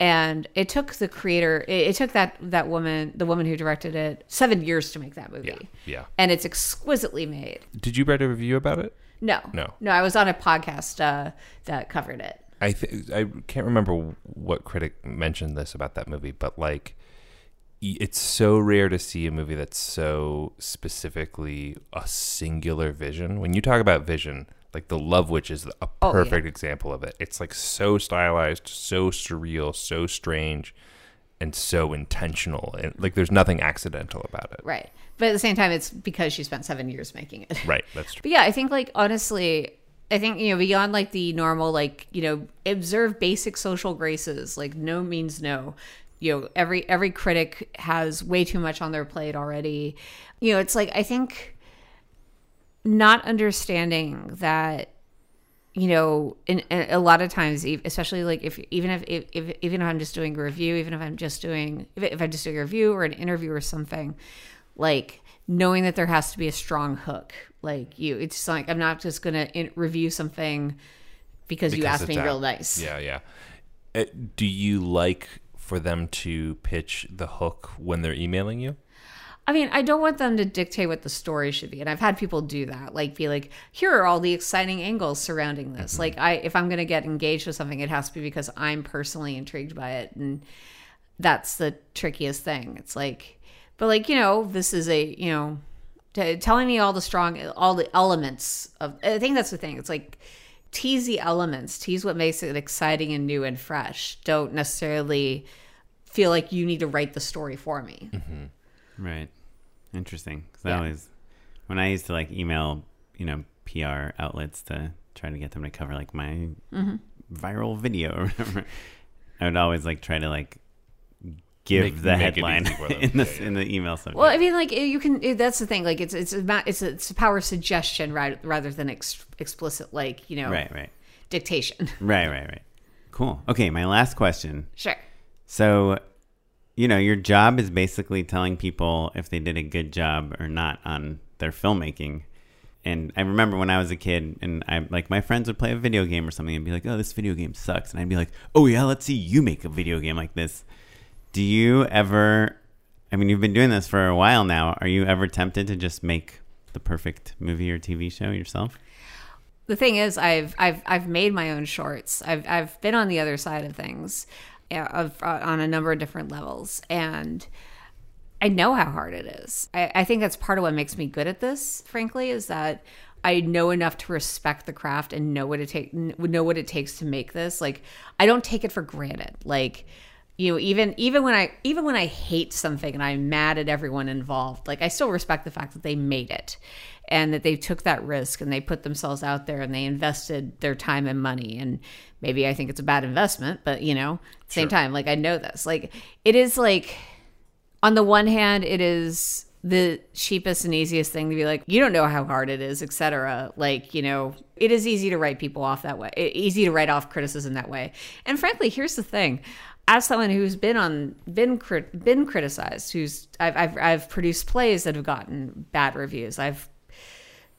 And it took the creator, it, it took that that woman, the woman who directed it, seven years to make that movie. Yeah. Yeah. And it's exquisitely made. Did you write a review about it? No, No. no. I was on a podcast uh, that covered it. I th- I can't remember what critic mentioned this about that movie, but like, it's so rare to see a movie that's so specifically a singular vision. When you talk about vision, like The Love Witch is a Oh, yeah. perfect example of it. It's like so stylized, so surreal, so strange, and so intentional. And like, there's nothing accidental about it. Right. But at the same time, it's because she spent seven years making it. Right. That's true. But yeah, I think like honestly, I think you know beyond like the normal like you know observe basic social graces. Like no means no. You know every every critic has way too much on their plate already. You know it's like I think not understanding that you know in, in a lot of times especially like if even if, if, if even if i'm just doing a review even if i'm just doing if, if i'm just doing a review or an interview or something like knowing that there has to be a strong hook like you it's just like i'm not just gonna in- review something because, you asked me out. real nice Yeah, yeah. Uh, do you like for them to pitch the hook when they're emailing you? I mean, I don't want them to dictate what the story should be. And I've had people do that, like be like, here are all the exciting angles surrounding this. Mm-hmm. Like I if I'm gonna get engaged with something, it has to be because I'm personally intrigued by it. And that's the trickiest thing. It's like but like, you know, this is a you know t- telling me all the strong all the elements of I think that's the thing. It's like tease the elements, tease what makes it exciting and new and fresh. Don't necessarily feel like you need to write the story for me. Mm-hmm. Right. Interesting. 'Cause I Yeah. always, when I used to like email, you know, PR outlets to try to get them to cover like my mm-hmm. viral video or whatever, I would always like try to like give Make- the make headline easy for them. in the Yeah, yeah. in the email subject. Well, I mean, like you can. it- That's the thing. Like it's it's a it's a, it's a power of suggestion right, rather than ex- explicit like you know right, right, dictation. right, right, right. Cool. Okay, my last question. Sure. So, you know, your job is basically telling people if they did a good job or not on their filmmaking. And I remember when I was a kid, and I like my friends would play a video game or something, and be like, "Oh, this video game sucks," and I'd be like, "Oh yeah, let's see you make a video game like this." Do you ever? I mean, you've been doing this for a while now. Are you ever tempted to just make the perfect movie or TV show yourself? the thing is i've i've i've made my own shorts i've i've been on the other side of things of, uh, on a number of different levels. And i know how hard it is. I, I think that's part of what makes me good at this frankly is that i know enough to respect the craft and know what it take know what it takes to make this. Like i don't take it for granted. Like you know even even when i even when i hate something and i'm mad at everyone involved like i still respect the fact that they made it and that they took that risk and they put themselves out there and they invested their time and money. And maybe i think it's a bad investment but you know same time like i know this. Like it is like on the one hand it is the cheapest and easiest thing to be like you don't know how hard it is etc like you know it is easy to write people off that way easy to write off criticism that way. And frankly here's the thing as someone who's been on been crit, been criticized who's I've, I've i've produced plays that have gotten bad reviews. I've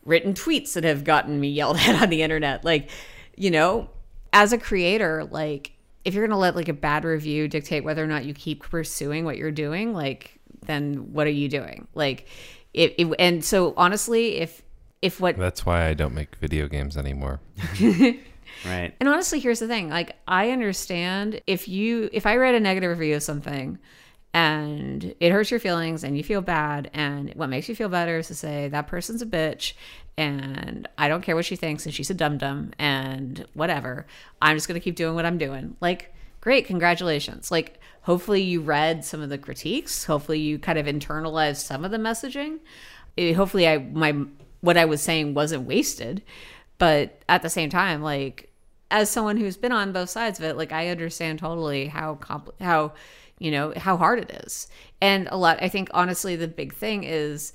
written tweets that have gotten me yelled at on the internet. Like you know as a creator like if you're going to let like a bad review dictate whether or not you keep pursuing what you're doing like then what are you doing? Like it, it and so honestly if if what That's why I don't make video games anymore. Right. And honestly, here's the thing. Like I understand if you if I read a negative review of something and it hurts your feelings and you feel bad and what makes you feel better is to say that person's a bitch and I don't care what she thinks and she's a dum dum and whatever. I'm just going to keep doing what I'm doing. Like great, congratulations. Like hopefully you read some of the critiques, hopefully you kind of internalized some of the messaging. Hopefully I my what I was saying wasn't wasted. But at the same time, like as someone who's been on both sides of it, like I understand totally how compl- how you know how hard it is, and a lot. I think honestly, the big thing is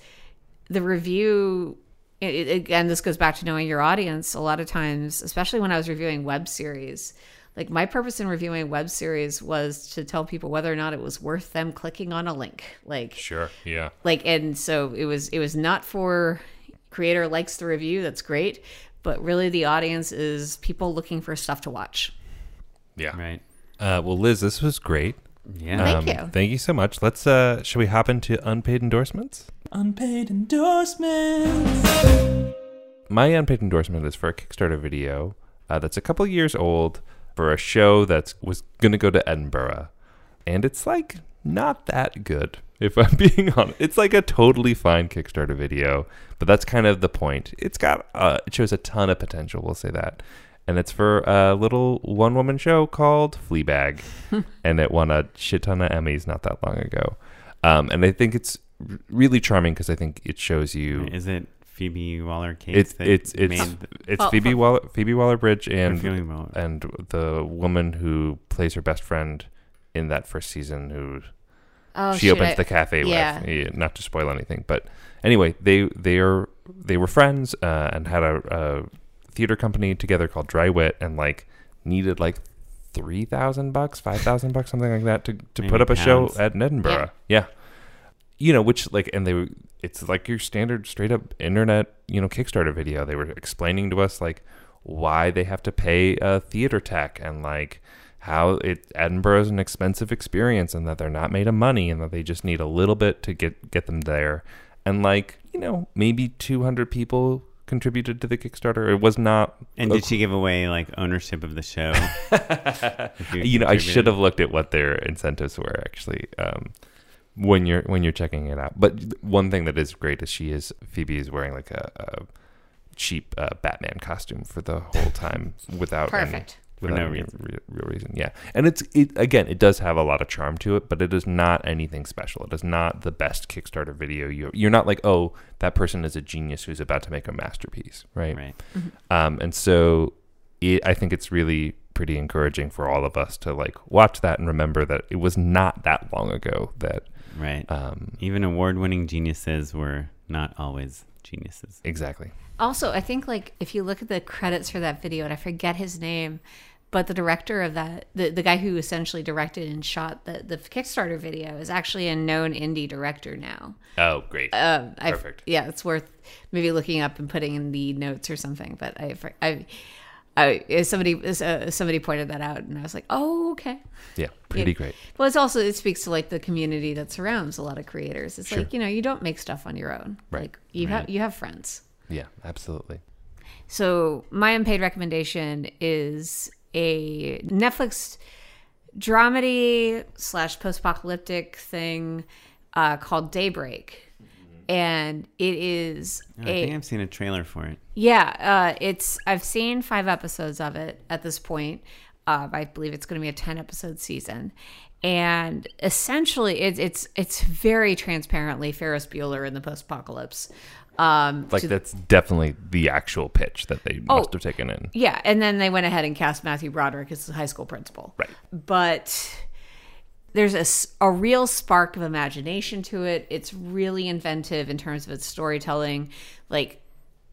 the review. It, it- again, this goes back to knowing your audience. A lot of times, especially when I was reviewing web series, like my purpose in reviewing web series was to tell people whether or not it was worth them clicking on a link. Like Sure. Yeah. like and so it was it was not for creator likes the review that's great but really the audience is people looking for stuff to watch Yeah. Right. Uh, well, Liz, this was great. Yeah. Thank you. Thank you so much. Let's. Uh, should we hop into unpaid endorsements? Unpaid endorsements. My unpaid endorsement is for a Kickstarter video uh, that's a couple years old for a show that was gonna go to Edinburgh, and it's like not that good. If I'm being honest, it's like a totally fine Kickstarter video, but that's kind of the point. It's got uh, it shows a ton of potential. We'll say that, and it's for a little one woman show called Fleabag, and it won a shit ton of Emmys not that long ago. Um, and I think it's r- really charming because I think it shows you Is it Phoebe Waller Cates? it's that it's it's made the- it's Oh, Phoebe. Waller Phoebe Waller Bridge and Waller? and the woman who plays her best friend in that first season who oh she opens I- the cafe yeah. with. Yeah, Not to spoil anything, but anyway, they they are they were friends uh, and had a, a theater company together called DryWrite and like needed like three thousand bucks, five thousand bucks, something like that to to Maybe put up a show pounds. at Edinburgh. Yeah. you know, which like and they it's like your standard straight up internet you know Kickstarter video. They were explaining to us like why they have to pay a theater tech and like how it Edinburgh is an expensive experience and that they're not made of money and that they just need a little bit to get get them there. And like, you know, maybe 200 people contributed to the Kickstarter. It was not And did she give away like ownership of the show? If you know, I should have looked at what their incentives were actually um, when you're when you're checking it out. But one thing that is great is she is Phoebe is wearing like a, a cheap uh, Batman costume for the whole time without perfect For without no any reason. re- real reason. Yeah, and it's it again. It does have a lot of charm to it, but it is not anything special. It is not the best Kickstarter video. You you're not like oh that person is a genius who's about to make a masterpiece, right? Right. Um, and so it, I think it's really pretty encouraging for all of us to like watch that and remember that it was not that long ago that Right. um Even award-winning geniuses were not always geniuses. exactly. Also, I think like if you look at the credits for that video, and I forget his name, but the director of that, the, the guy who essentially directed and shot the, the Kickstarter video, is actually a known indie director now. Oh, great. Um, Perfect. Yeah, it's worth maybe looking up and putting in the notes or something. But I, I, I somebody uh, somebody pointed that out, and I was like, oh, okay. yeah, pretty Yeah. great. Well, it's also it speaks to like the community that surrounds a lot of creators. It's Sure. like you know you don't make stuff on your own. Right. Like you have you have friends. Yeah, absolutely. So my unpaid recommendation is a Netflix dramedy slash post apocalyptic thing uh, called Daybreak, and it is I a think I've seen a trailer for it. yeah. Uh, it's I've seen five episodes of it at this point. Uh, I believe it's going to be a ten episode season, and essentially it's it's it's very transparently Ferris Bueller in the post apocalypse. Um, Like to- that's definitely the actual pitch that they Oh. must have taken in. Yeah, and then they went ahead and cast Matthew Broderick as the high school principal. Right. But there's a, a real spark of imagination to it. It's really inventive in terms of its storytelling. Like,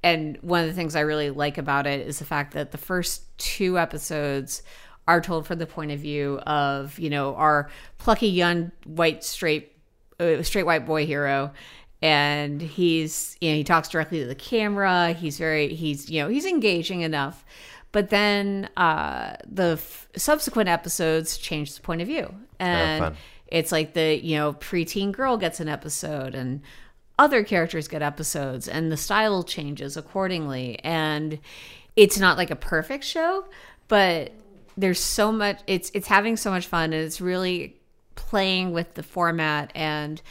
and one of the things I really like about it is the fact that the first two episodes are told from the point of view of you know our plucky young white straight uh, straight white boy hero and he's you know he talks directly to the camera. He's very he's you know he's engaging enough. But then uh the f- subsequent episodes change the point of view. And fun. it's like the you know preteen girl gets an episode and other characters get episodes and the style changes accordingly. And it's not like a perfect show but there's so much it's it's having so much fun and it's really playing with the format. And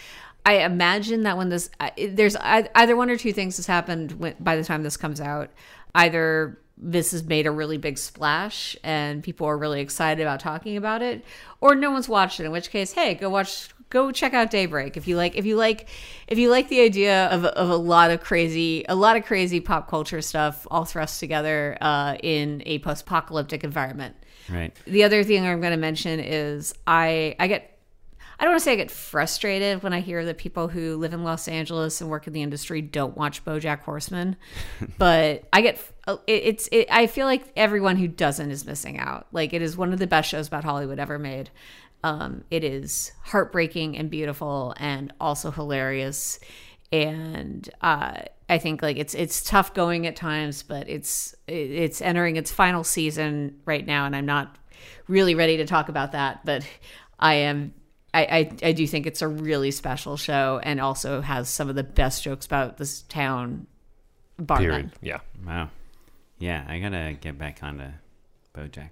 i imagine that when this there's either one or two things has happened when, by the time this comes out. Either this has made a really big splash and people are really excited about talking about it or no one's watched it in which case hey go watch go check out daybreak. If you like if you like if you like the idea of, of a lot of crazy a lot of crazy pop culture stuff all thrust together uh, in a post-apocalyptic environment. Right. the other thing I'm going to mention is I I get I don't want to say I get frustrated when I hear that people who live in Los Angeles and work in the industry don't watch BoJack Horseman, but I get it, it's it, I feel like everyone who doesn't is missing out. Like it is one of the best shows about Hollywood ever made. Um, it is heartbreaking and beautiful and also hilarious. And uh, I think like it's it's tough going at times, but it's it's entering its final season right now, and I'm not really ready to talk about that. But I am I, I, I do think it's a really special show and also has some of the best jokes about this town bar Period. none. Yeah. Wow. Yeah, I gotta get back onto BoJack.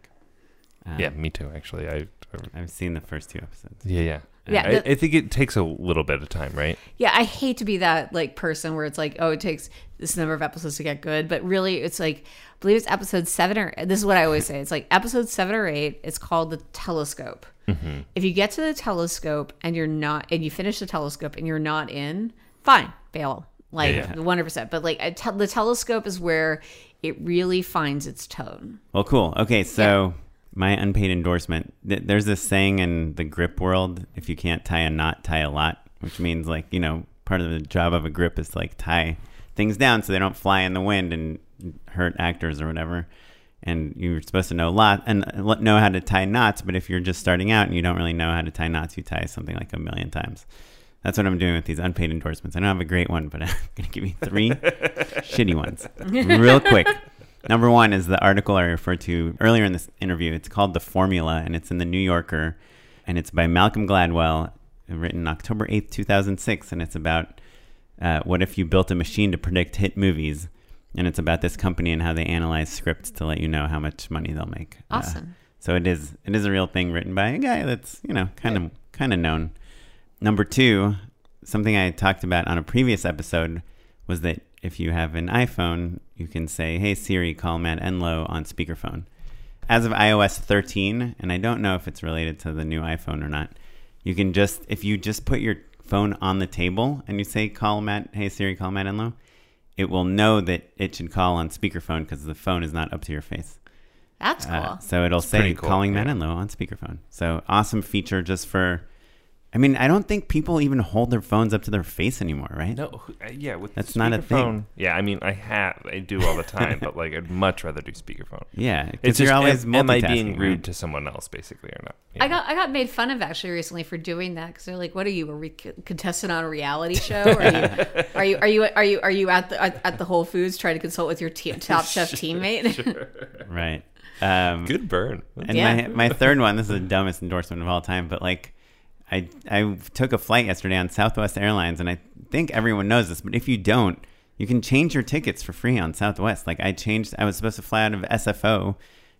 Um, Yeah, me too. Actually, I. I've seen the first two episodes. Yeah, yeah. Yeah, I, the- I think it takes a little bit of time, right? Yeah, I hate to be that like person where it's like, oh, it takes this number of episodes to get good, but really it's like I believe it's episode seven or this is what I always say. It's like episode seven or eight. It's called the telescope. Mm-hmm. If you get to the telescope and you're not, and you finish the telescope and you're not in, fine, bail, like Yeah, yeah. one hundred percent. But like te- the telescope is where it really finds its tone. Well, cool. Okay, so my unpaid endorsement. Th- there's this saying in the grip world: if you can't tie a knot, tie a lot, which means like you know part of the job of a grip is to like tie things down so they don't fly in the wind and hurt actors or whatever. And you're supposed to know a lot and uh, know how to tie knots, but if you're just starting out and you don't really know how to tie knots, you tie something like a million times. That's what I'm doing with these unpaid endorsements. I don't have a great one, but I'm going to give you three shitty ones real quick. Number one is the article I referred to earlier in this interview. It's called The Formula, and it's in the New Yorker, and it's by Malcolm Gladwell, written October 8th, 2006. And it's about uh, what if you built a machine to predict hit movies. And it's about this company and how they analyze scripts to let you know how much money they'll make. Uh, Awesome. so it is it is a real thing written by a guy that's you know kind of kind of known. Number two, something I talked about on a previous episode was that if you have an iPhone, you can say, "Hey Siri, call Matt Enlow on speakerphone." As of iOS 13, and I don't know if it's related to the new iPhone or not, you can just if you just put your phone on the table and you say, "Call Matt, hey Siri, call Matt Enlow," it will know that it should call on speakerphone because the phone is not up to your face. That's cool. Uh, so it'll say cool, calling yeah. Matt and Low on speakerphone. So awesome feature just for. I mean, I don't think people even hold their phones up to their face anymore, right? No, uh, yeah, with That's not a speakerphone- thing. Yeah, I mean, I have, I do all the time, but like, I'd much rather do speakerphone. Yeah, because It's you're just, always am, am I being rude right? to someone else, basically, or not? I got I got made fun of actually recently for doing that because they're like, "What are you, a re- contestant on a reality show? Are you are you are you are you are you at the at, at the Whole Foods trying to consult with your te- top chef teammate?" Right. Um, Good burn. And Yeah. my my third one, this is the dumbest endorsement of all time, but like I I took a flight yesterday on Southwest Airlines and I think everyone knows this, but if you don't, you can change your tickets for free on Southwest. Like I changed I was supposed to fly out of SFO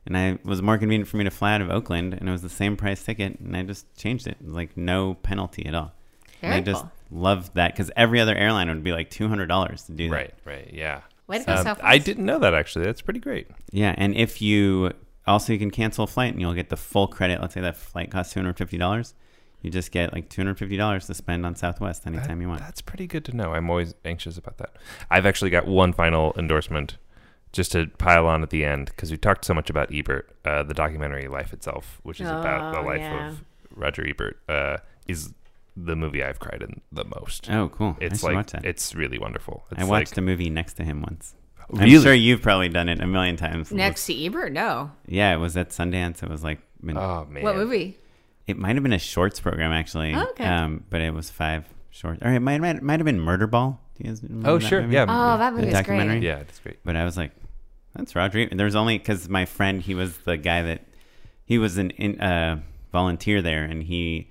and I it was more convenient for me to fly out of Oakland and it was the same price ticket and I just changed it. It like no penalty at all. and Very I just cool. love that cuz every other airline would be like $200 to do that. Right, right, yeah. Way to go, Um, Southwest. I didn't know that actually. That's pretty great. Yeah, and if you also you can cancel a flight and you'll get the full credit. Let's say that flight costs two hundred fifty dollars, you just get like two hundred fifty dollars to spend on Southwest anytime That- you want. That's pretty good to know. I'm always anxious about that. I've actually got one final endorsement just to pile on at the end because we talked so much about Ebert, uh, the documentary Life Itself, which is about the Oh, life yeah. of Roger Ebert, uh, is the movie I've cried in the most. Oh, cool! I It's should like watch that. it's really wonderful. It's I watched like, a movie next to him once. Really? I'm sure you've probably done it a million times. Next to Ebert? No. yeah, it was at Sundance. It was like Oh man, What movie? It might have been a shorts program actually. Oh, okay. Um, but it was five shorts. Or it might might, might have been Murderball. Do you guys remember Oh, that sure, movie? yeah. Oh, that The movie is documentary? great. Yeah, it's great. But I was like, that's Roger. And There was only because my friend, he was the guy that he was an in, uh, volunteer there, and he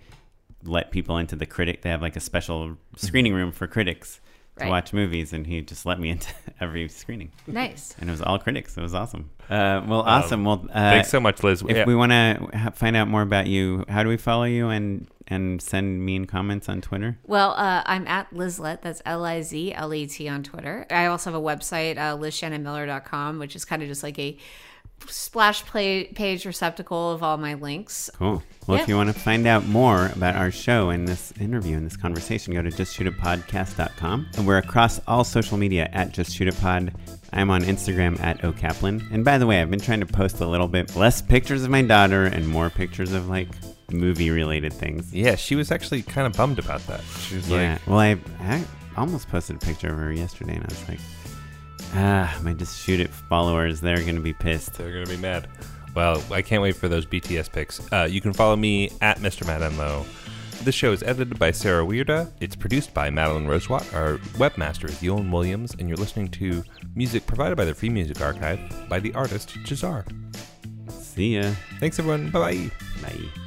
let people into the critic. They have like a special screening room for critics to Right. watch movies, and he just let me into every screening, Nice. and it was all critics. It was awesome. Uh, well, awesome. Well, uh, Thanks so much, Liz. if Yeah. we want to ha- find out more about you, how do we follow you and and send mean comments on Twitter? Well, uh, I'm at Lizlet. That's L I Z L E T on Twitter. I also have a website, uh, lizshannonmiller.com, which is kind of just like a splash play page receptacle of all my links. Cool. Well, Yeah. if you want to find out more about our show and this interview and this conversation, go to justshootitpodcast.com. And we're across all social media at justshootitpod. I'm on Instagram at okaplan. And by the way, I've been trying to post a little bit less pictures of my daughter and more pictures of like movie related things. yeah, she was actually kind of bummed about that. She was Yeah. like, well, I, I almost posted a picture of her yesterday and I was like, ah, my Just Shoot It followers, they're going to be pissed. They're gonna be mad. Well, I can't wait for those BTS pics. Uh, you can follow me at Mr. Matt Enlow. This show is edited by Sarah Weirda. It's produced by Madeline Rosewat. Our webmaster is Yolan Williams, and you're listening to music provided by the Free Music Archive by the artist Jahzzar. See ya. Thanks, everyone. Bye bye. Bye.